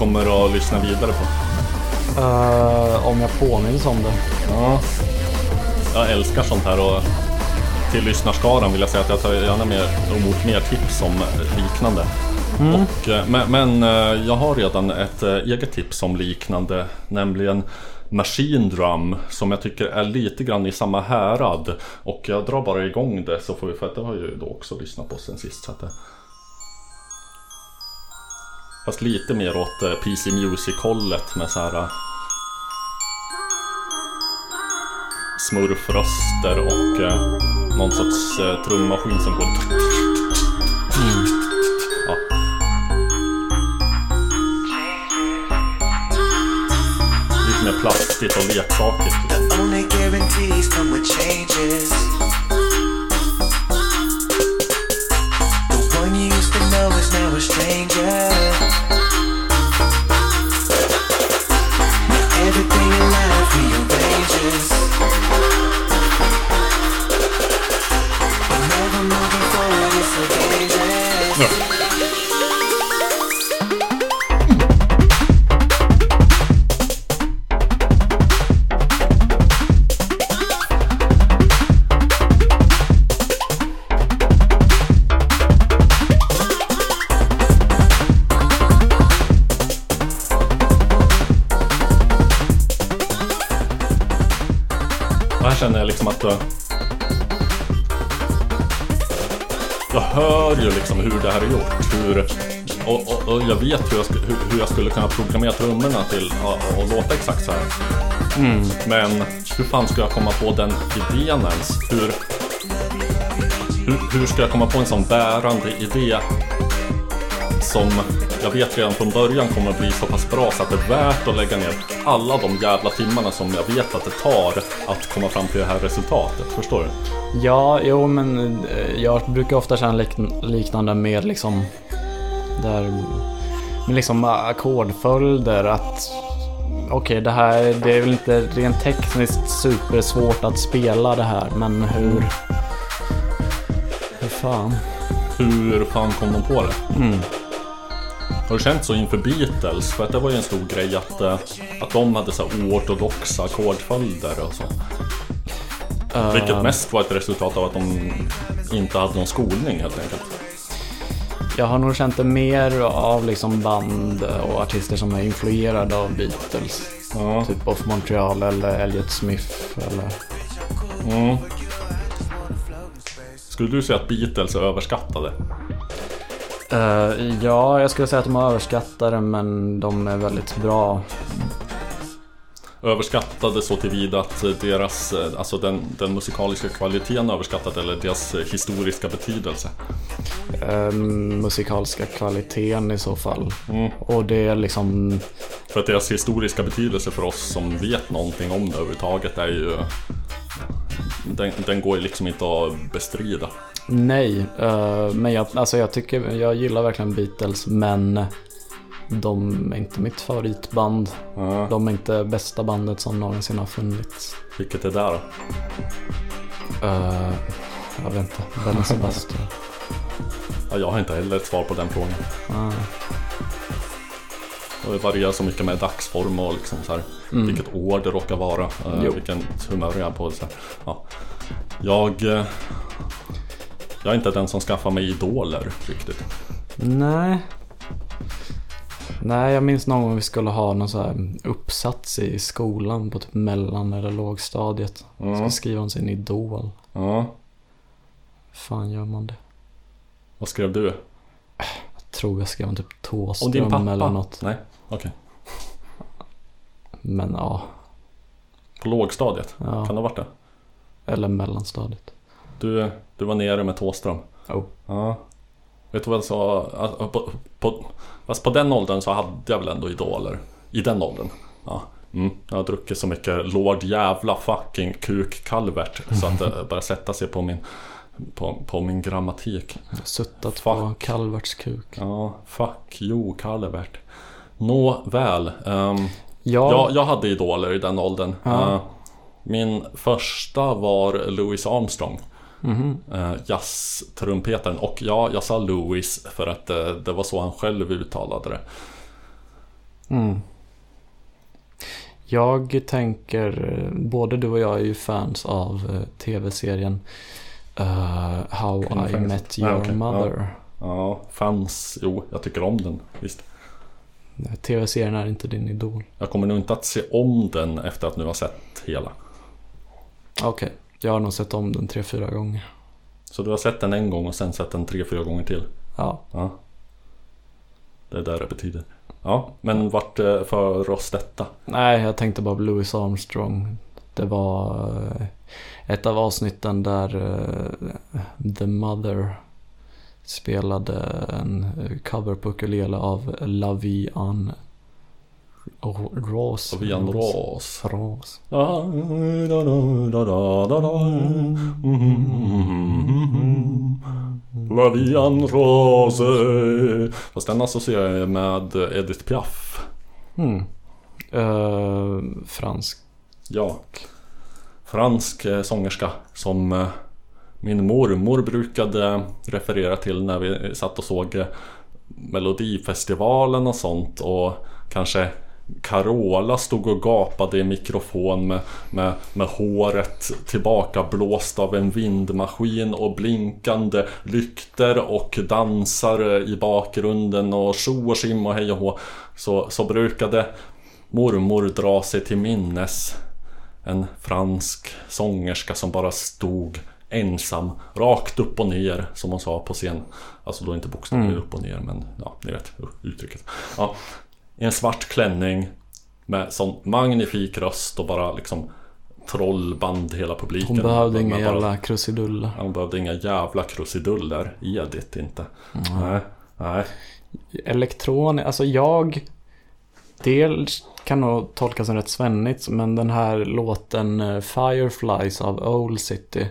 Kommer att lyssna vidare på? Eh, om jag påminns om det. Ja. Jag älskar sånt här och till lyssnarskaran vill jag säga att jag tar gärna mer, emot mer tips om liknande. Och, eh, men men eh, jag har redan ett eget tips om liknande, nämligen Machine Drum som jag tycker är lite grann i samma härad. Och jag drar bara igång det så får vi, för att det har jag ju då också lyssnat på sen sist. Så att det... Fast lite mer åt eh, PC Music-hållet med så här eh, smurfröster och eh, någon sorts eh, trummaskin som går... Ja. Lite mer plastigt och leksakigt. The känner jag liksom att jag... Hör ju liksom hur det här är gjort. Hur, och, och, och jag vet hur jag, hur, hur jag skulle kunna programmera trummorna till att låta exakt så här. Men hur fan ska jag komma på den idén ens? Hur, hur, hur ska jag komma på en sån bärande idé som jag vet redan från början kommer att bli så pass bra så att det är värt att lägga ner alla de jävla timmarna som jag vet att det tar att komma fram till det här resultatet. Förstår du? Ja, jo men eh, jag brukar ofta känna lik- liknande med liksom där med liksom ackordföljder att okej det här det är väl inte rent tekniskt supersvårt att spela det här men hur hur fan Hur fan kom de på det? Har du känt så inför Beatles? För att det var ju en stor grej att, eh, att de hade så här oortodoxa ackordföljder och så. Vilket mest var ett resultat av att de inte hade någon skolning helt enkelt. Jag har nog känt det mer av liksom band och artister som är influerade av Beatles. Ja. Typ Off Montreal eller Elliot Smith eller... Mm. Skulle du säga att Beatles är överskattade? Eh, ja, jag skulle säga att de är överskattade men de är väldigt bra. Överskattade så tillvida att deras, eh, alltså den, den musikaliska kvaliteten är överskattad eller deras historiska betydelse. Eh, musikaliska kvaliteten i så fall. Mm. Och det är liksom... För att deras historiska betydelse för oss som vet någonting om det överhuvudtaget är ju den, den går ju liksom inte att bestrida. Nej, eh, men jag, alltså jag tycker, jag gillar verkligen Beatles men de är inte mitt favoritband. Ja. De är inte bästa bandet som någonsin har funnits. Vilket är där då? Eh, jag vet inte, Bella Sebastian. Ja, jag har inte heller ett svar på den frågan. Ah, Och Det varierar så mycket med dagsform och liksom så här, vilket år det råkar vara. eh, vilken humör jag är på. Så här. Ja. Jag, eh, jag är inte den som skaffar mig idoler riktigt. nej. Nej, jag minns någon gång vi skulle ha någon så här uppsats i skolan på typ mellan eller lågstadiet. Mm. Ska skriva om sin idol. Ja. fan gör man det? Vad skrev du? Jag tror jag skrev om typ Thåström eller något. Nej, okej. Men ja, På lågstadiet? Ja. Kan det ha varit det? eller mellanstadiet. Du, du var nere med Thåström? Oh. Ja. Vet du vad jag sa? Alltså, På, på, fast på den åldern så hade jag väl ändå idoler. I den åldern. Ja. Mm. Jag har druckit så mycket Lord jävla fucking kuk Calvert så att det börjar sätta sig på min, på, på min grammatik. Suttat på Fuck. Calverts kuk. Ja, fuck you Calvert. Nåväl. Um, Ja, jag, jag hade idoler i den åldern. Ja. Eh, min första var Louis Armstrong. mhm. Uh, Jazztrumpetaren. Och ja, jag sa Louis för att eh, det var så han själv uttalade det. Mm. Jag tänker, både du och jag är ju fans av tv-serien How I. Met Ja, Your okej, Mother. Ja, fans. Jo, jag tycker om den. Visst. Tv-serien är inte din idol. Jag kommer nog inte att se om den efter att nu ha sett hela. Okej, jag har nog sett om den tre, fyra gånger. Så du har sett den en gång och sen sett den tre, fyra gånger till. Ja, Ja. Det är där det betyder. Ja, men vart eh, för oss detta? nej jag tänkte bara på Louis Armstrong. Det var eh, ett av avsnitten där eh, The Mother spelade en eh, cover på ukulele av La Vie en Rose. Sofian Ros. Ros. Lavian Rose Fast den associerar jag med Edith Piaf Mm. Eh, fransk. Ja Fransk eh, sångerska som min mormor brukade referera till när vi satt och såg Melodifestivalen och sånt och kanske Carola stod och gapade i mikrofon med, med, med håret tillbaka blåst av en vindmaskin och blinkande lykter och dansare i bakgrunden och tjo och tjim och hej och hå. Så, så brukade mormor dra sig till minnes en fransk sångerska som bara stod ensam, rakt upp och ner som hon sa på scen. Alltså då inte bokstavligen upp och ner men ja, ni vet uttrycket. Ja, I en svart klänning med sån magnifik röst och bara liksom trollband hela publiken. Hon behövde Men inga bara- jävla krusiduller. Hon behövde inga jävla krusiduller. Edith inte. Nej, nej. Elektronik, alltså jag... Dels kan nog tolkas som rätt svennigt, men den här låten eh, Fireflies av Old City.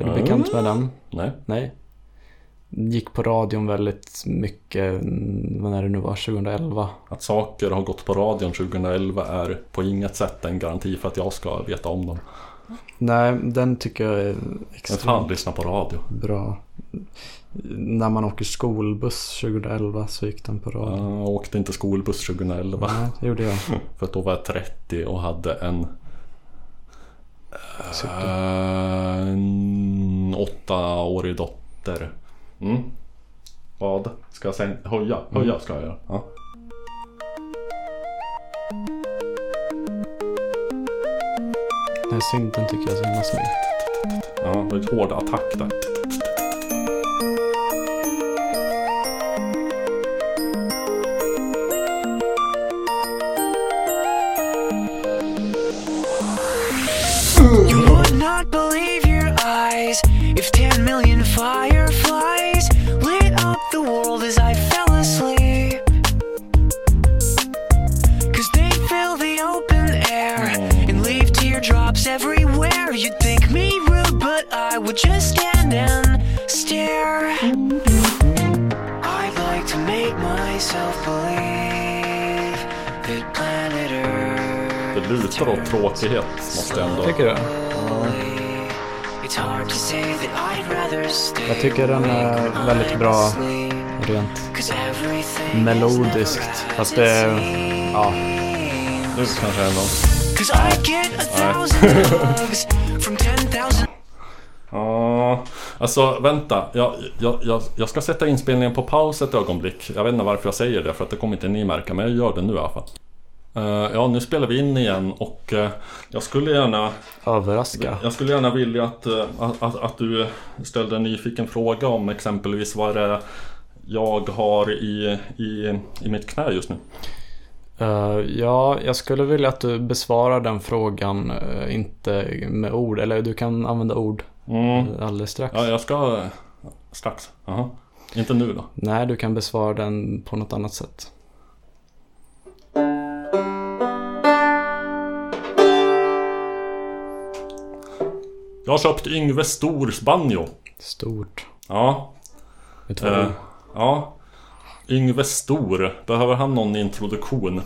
Är du bekant med den? Nej. Nej. Gick på radion väldigt mycket, vad är det nu var, 2011. Att saker har gått på radion 2011 är på inget sätt en garanti för att jag ska veta om dem. Nej, den tycker jag är Men extremt fan, lyssna på radio. bra. När man åker skolbuss 2011 så gick den på radion. Jag åkte inte skolbuss 2011. Nej, det gjorde jag. För då var jag 30 och hade en... Eh, En åttaårig dotter. Mm. Vad? Ska jag sen höja? Höja ska jag göra. Ja. Den synten tycker jag är så himla snygg. Ja, det var ett hård attack där. If 10 million fireflies lit up the world as I fell asleep. Cause they fill the open air and leave teardrops everywhere. You'd think me rude, but I would just stand and stare. I'd like to make myself believe that planet Earth. Det lutar åt tråkighet måste jag ändå... Tycker du? Jag tycker den är väldigt bra rent melodiskt. Fast det... Ja, Nu kanske ten thousand Ja, alltså vänta. Jag, jag, jag, jag ska sätta inspelningen på paus ett ögonblick. Jag vet inte varför jag säger det, för att det kommer inte ni märka, men jag gör det nu i alla fall. Eh, ja, nu spelar vi in igen och eh, jag skulle gärna överraska. Jag skulle gärna vilja att, eh, att, att, att du ställde en nyfiken fråga om exempelvis vad det är jag har i, i, i mitt knä just nu. Ja, jag skulle vilja att du besvarar den frågan, inte med ord. Eller du kan använda ord Mm. alldeles strax. Ja, jag ska strax. Aha. Inte nu då. Nej, du kan besvara den på något annat sätt. Jag har köpt Yngve Stors banjo. Stort. Ja. Med två Eh, ja. Yngve Stor. Behöver han någon introduktion?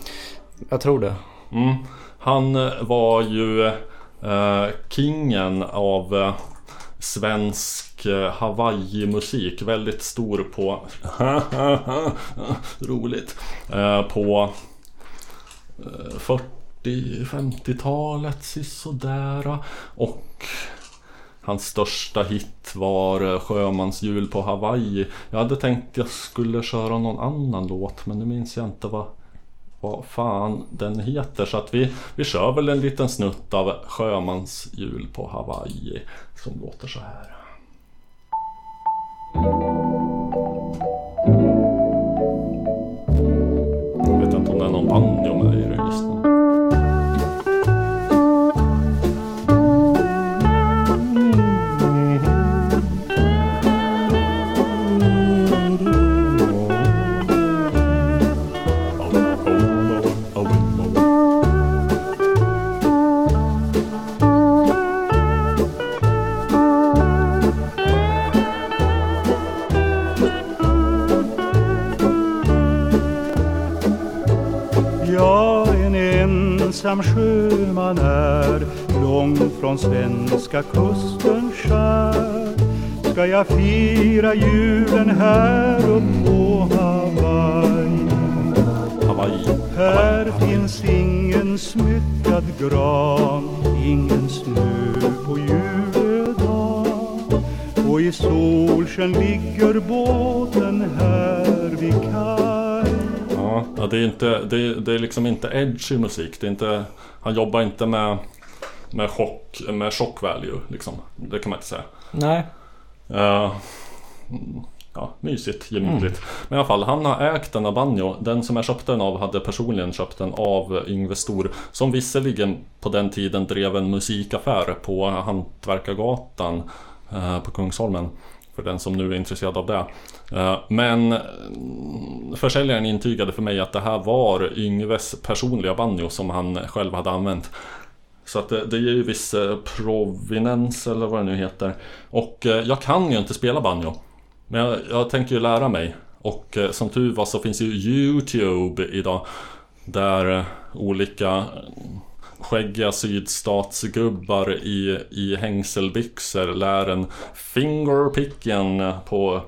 Jag tror det. Mm. Han eh, var ju eh, kingen av eh, svensk eh, Hawaii-musik. Väldigt stor på... Roligt. Eh, på eh, 40-50-talet sisådär. Och hans största hit var eh, 'Sjömansjul på Hawaii. Jag hade tänkt jag skulle köra någon annan låt men nu minns jag inte vad vad fan den heter. Så att vi, vi kör väl en liten snutt av 'Sjömansjul på Hawaii. Som låter så här. Ensam sjöman är långt från svenska kusten skär. Ska jag fira julen här upp på Hawaii? Hawaii. Här finns ingen smyckad gran Ingen snö på juledag. Och i solsken ligger båten här vid kaj Ja, ja, det är inte, det är, det är liksom inte edgy musik. Det är inte, han jobbar inte med, med chock, med shock value liksom. Det kan man inte säga. Nej. Mm, ja, mysigt, gemytligt. Men i alla fall, han har ägt denna banjo. Den som jag köpte den av hade personligen köpt den av Yngve Stor. Som visserligen på den tiden drev en musikaffär på Hantverkargatan eh, på Kungsholmen. För den som nu är intresserad av det. Eh, men mm, försäljaren intygade för mig att det här var Yngves personliga banjo som han själv hade använt. Så att det, det ger ju viss eh, provenens eller vad det nu heter. Och jag kan ju inte spela banjo. Men jag, jag tänker ju lära mig. Och som tur var så finns ju Youtube idag. Där olika mm, skäggiga sydstatsgubbar i, i hängselbyxor lär en fingerpicking på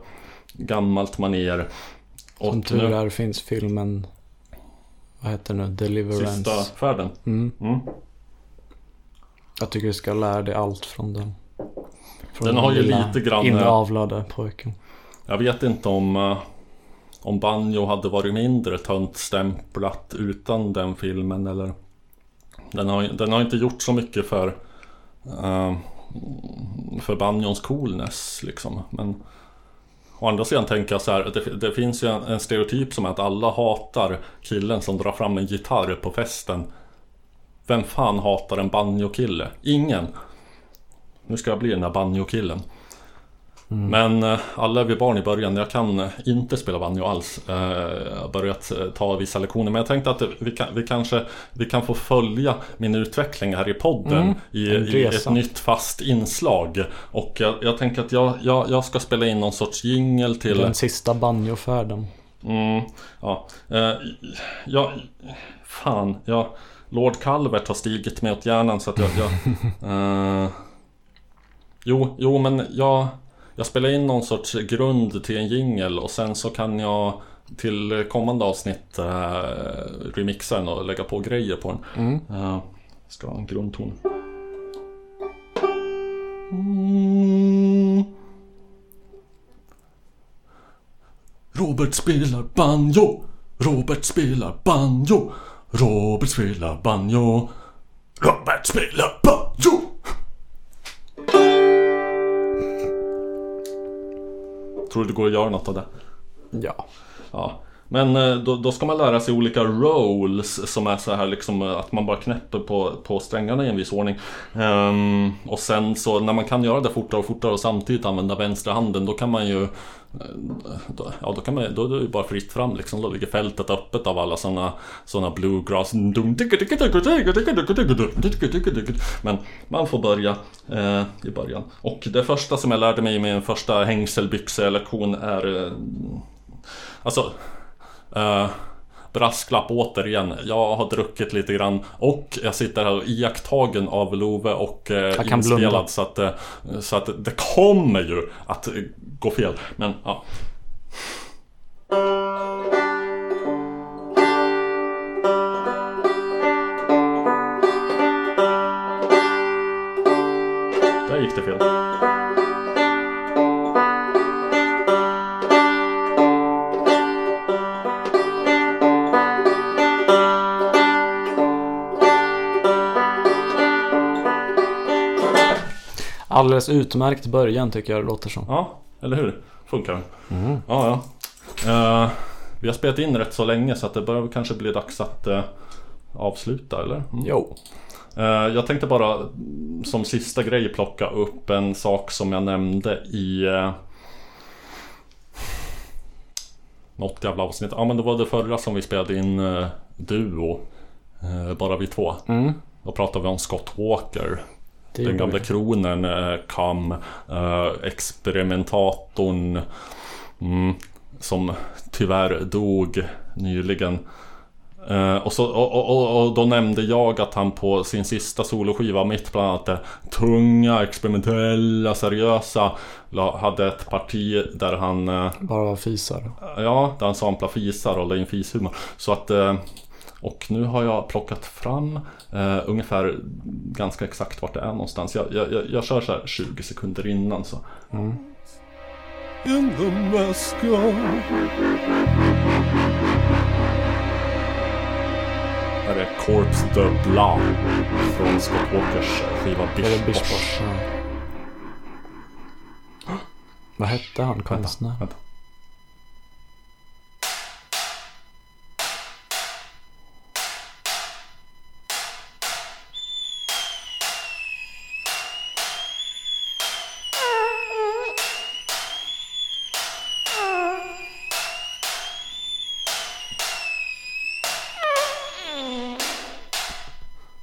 gammalt maner. Som Och tur nu, är finns filmen, vad heter den nu, Deliverance. sista färden. Mm. Mm. Jag tycker du ska lära dig allt från den. Från Den har ju lite grann, eh, Inavlade pojken. Jag vet inte om, eh, om banjo hade varit mindre töntstämplat utan den filmen eller den har, den har inte gjort så mycket för uh, För banjons coolness liksom men Å andra sidan tänker jag så här, det, det finns ju en, en stereotyp som är att alla hatar killen som drar fram en gitarr på festen Vem fan hatar en banjo-kille? Ingen! Nu ska jag bli den där banjo-killen men eh, alla är vi barn i början. Jag kan eh, inte spela banjo alls. Eh, Jag har börjat ta vissa lektioner. Men jag tänkte att vi, kan, vi kanske vi kan få följa min utveckling här i podden. Mm, I, i ett nytt fast inslag. Och jag, jag tänker att jag, jag, jag ska spela in någon sorts jingle till... Den sista banjofärden. Mm, ja. Jag, fan, jag, Lord Calvert har stigit mig åt hjärnan så att jag... jag eh, jo, jo, men jag, jag spelar in någon sorts grund till en jingle och sen så kan jag till kommande avsnitt eh, remixa den och lägga på grejer på den. Mm. Eh, ska ha en grundton. Mm. Robert spelar banjo Robert spelar banjo Robert spelar banjo Robert spelar banjo Tror du det går att göra något av det? Ja. Ja. Men eh, då, då ska man lära sig olika rolls som är så här liksom eh, att man bara knäpper på, på strängarna i en viss ordning. Ehm, och sen så när man kan göra det fortare och fortare och samtidigt använda vänstra handen då kan man ju då, Ja då kan man då är det ju bara fritt fram liksom. Då ligger fältet öppet av alla sådana... såna bluegrass Men man får börja eh, i början. Och det första som jag lärde mig i min första hängselbyxelektion är eh, Alltså eh, Brasklapp återigen. Jag har druckit lite grann och jag sitter här och iakttagen av Love och eh, kan blunda. inspelad så att, eh, så att det kommer ju att gå fel. Men ja. Där gick det fel. Alldeles utmärkt början tycker jag det låter som. Ja, eller hur? Funkar. Ja, ja. Eh, vi har spelat in rätt så länge så att det börjar kanske bli dags att eh, avsluta, eller? Mm. Jo. Eh, jag tänkte bara mm, som sista grej plocka upp en sak som jag nämnde i eh, Något jävla avsnitt. Ja men det var det förra som vi spelade in Duo. Bara vi två. Mm. Då pratade vi om Scott Walker. Det Den gamla kronen eh, kam eh, experimentatorn mm, som tyvärr dog nyligen. Eh, och, så, och, och, och, då nämnde jag att han på sin sista soloskiva mitt bland annat det tunga, experimentella, seriösa hade ett parti där han eh, Bara fisar. Ja, där han samplar fisar och la in fishumor. Så att eh, och nu har jag plockat fram eh, ungefär ganska exakt vart det är någonstans. Jag, jag, jag, jag kör så här 20 sekunder innan så. in the mascot. Här är Corpse de Blanc från Scott Walkers skiva Bish. Ja. Vad hette han konstnären? Vänta.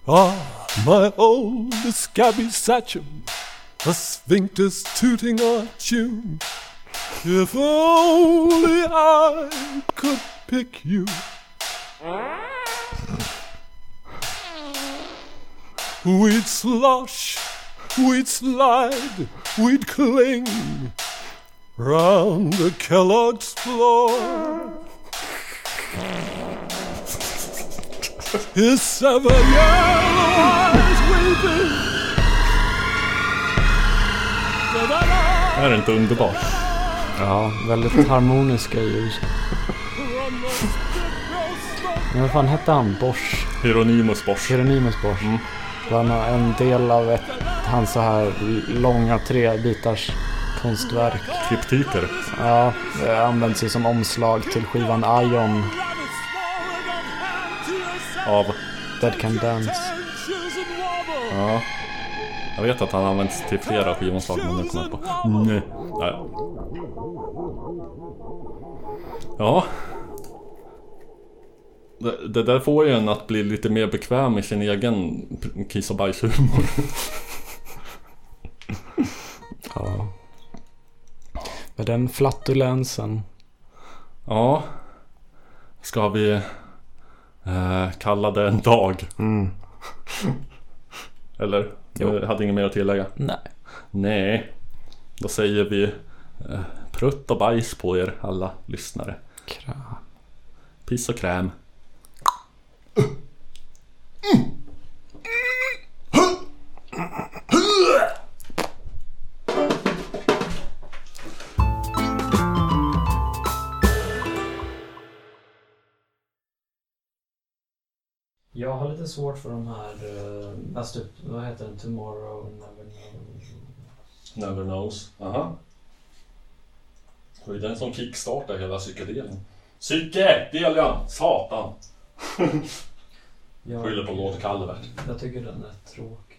Ah, my old scabby sachem, a sphincter's tooting our tune. If only I could pick you. We'd slosh, we'd slide, we'd cling round the Kellogg's floor. His seven yellow eyes weeping. Är det inte underbart? Ja, väldigt harmoniska ljus. Men vad fan hette han? Bosch? Hieronymus Bosch. Hieronymus Bosch. Mm. Nå- en del av ett, hans så här långa trebitars konstverk. Kryptiker. Ja, det används ju som omslag till skivan Ion, Av... Dead Can Dance. Ja. Jag vet att han används till flera skivomslag men nu kommer jag på. Nej. Nej. Ja. Det, det där får ju en att bli lite mer bekväm i sin egen kiss och bajshumor. Ja. Med den flatulensen. Ja. Ska vi eh, kalla det en dag? Mm. Eller? Jo. Jag hade inget mer att tillägga. Nej. Nej. Då säger vi eh, prutt och bajs på er alla lyssnare. Kram. Piss och kräm. Jag har lite svårt för de här, uh, alltså typ, vad heter den? Tomorrow Never Knows. Never knows. Aha. Det var ju den som kickstartade hela psykedelen. Psykedelian! Satan! Jag, Skyller på Lord Calvert. jag tycker den är tråkig.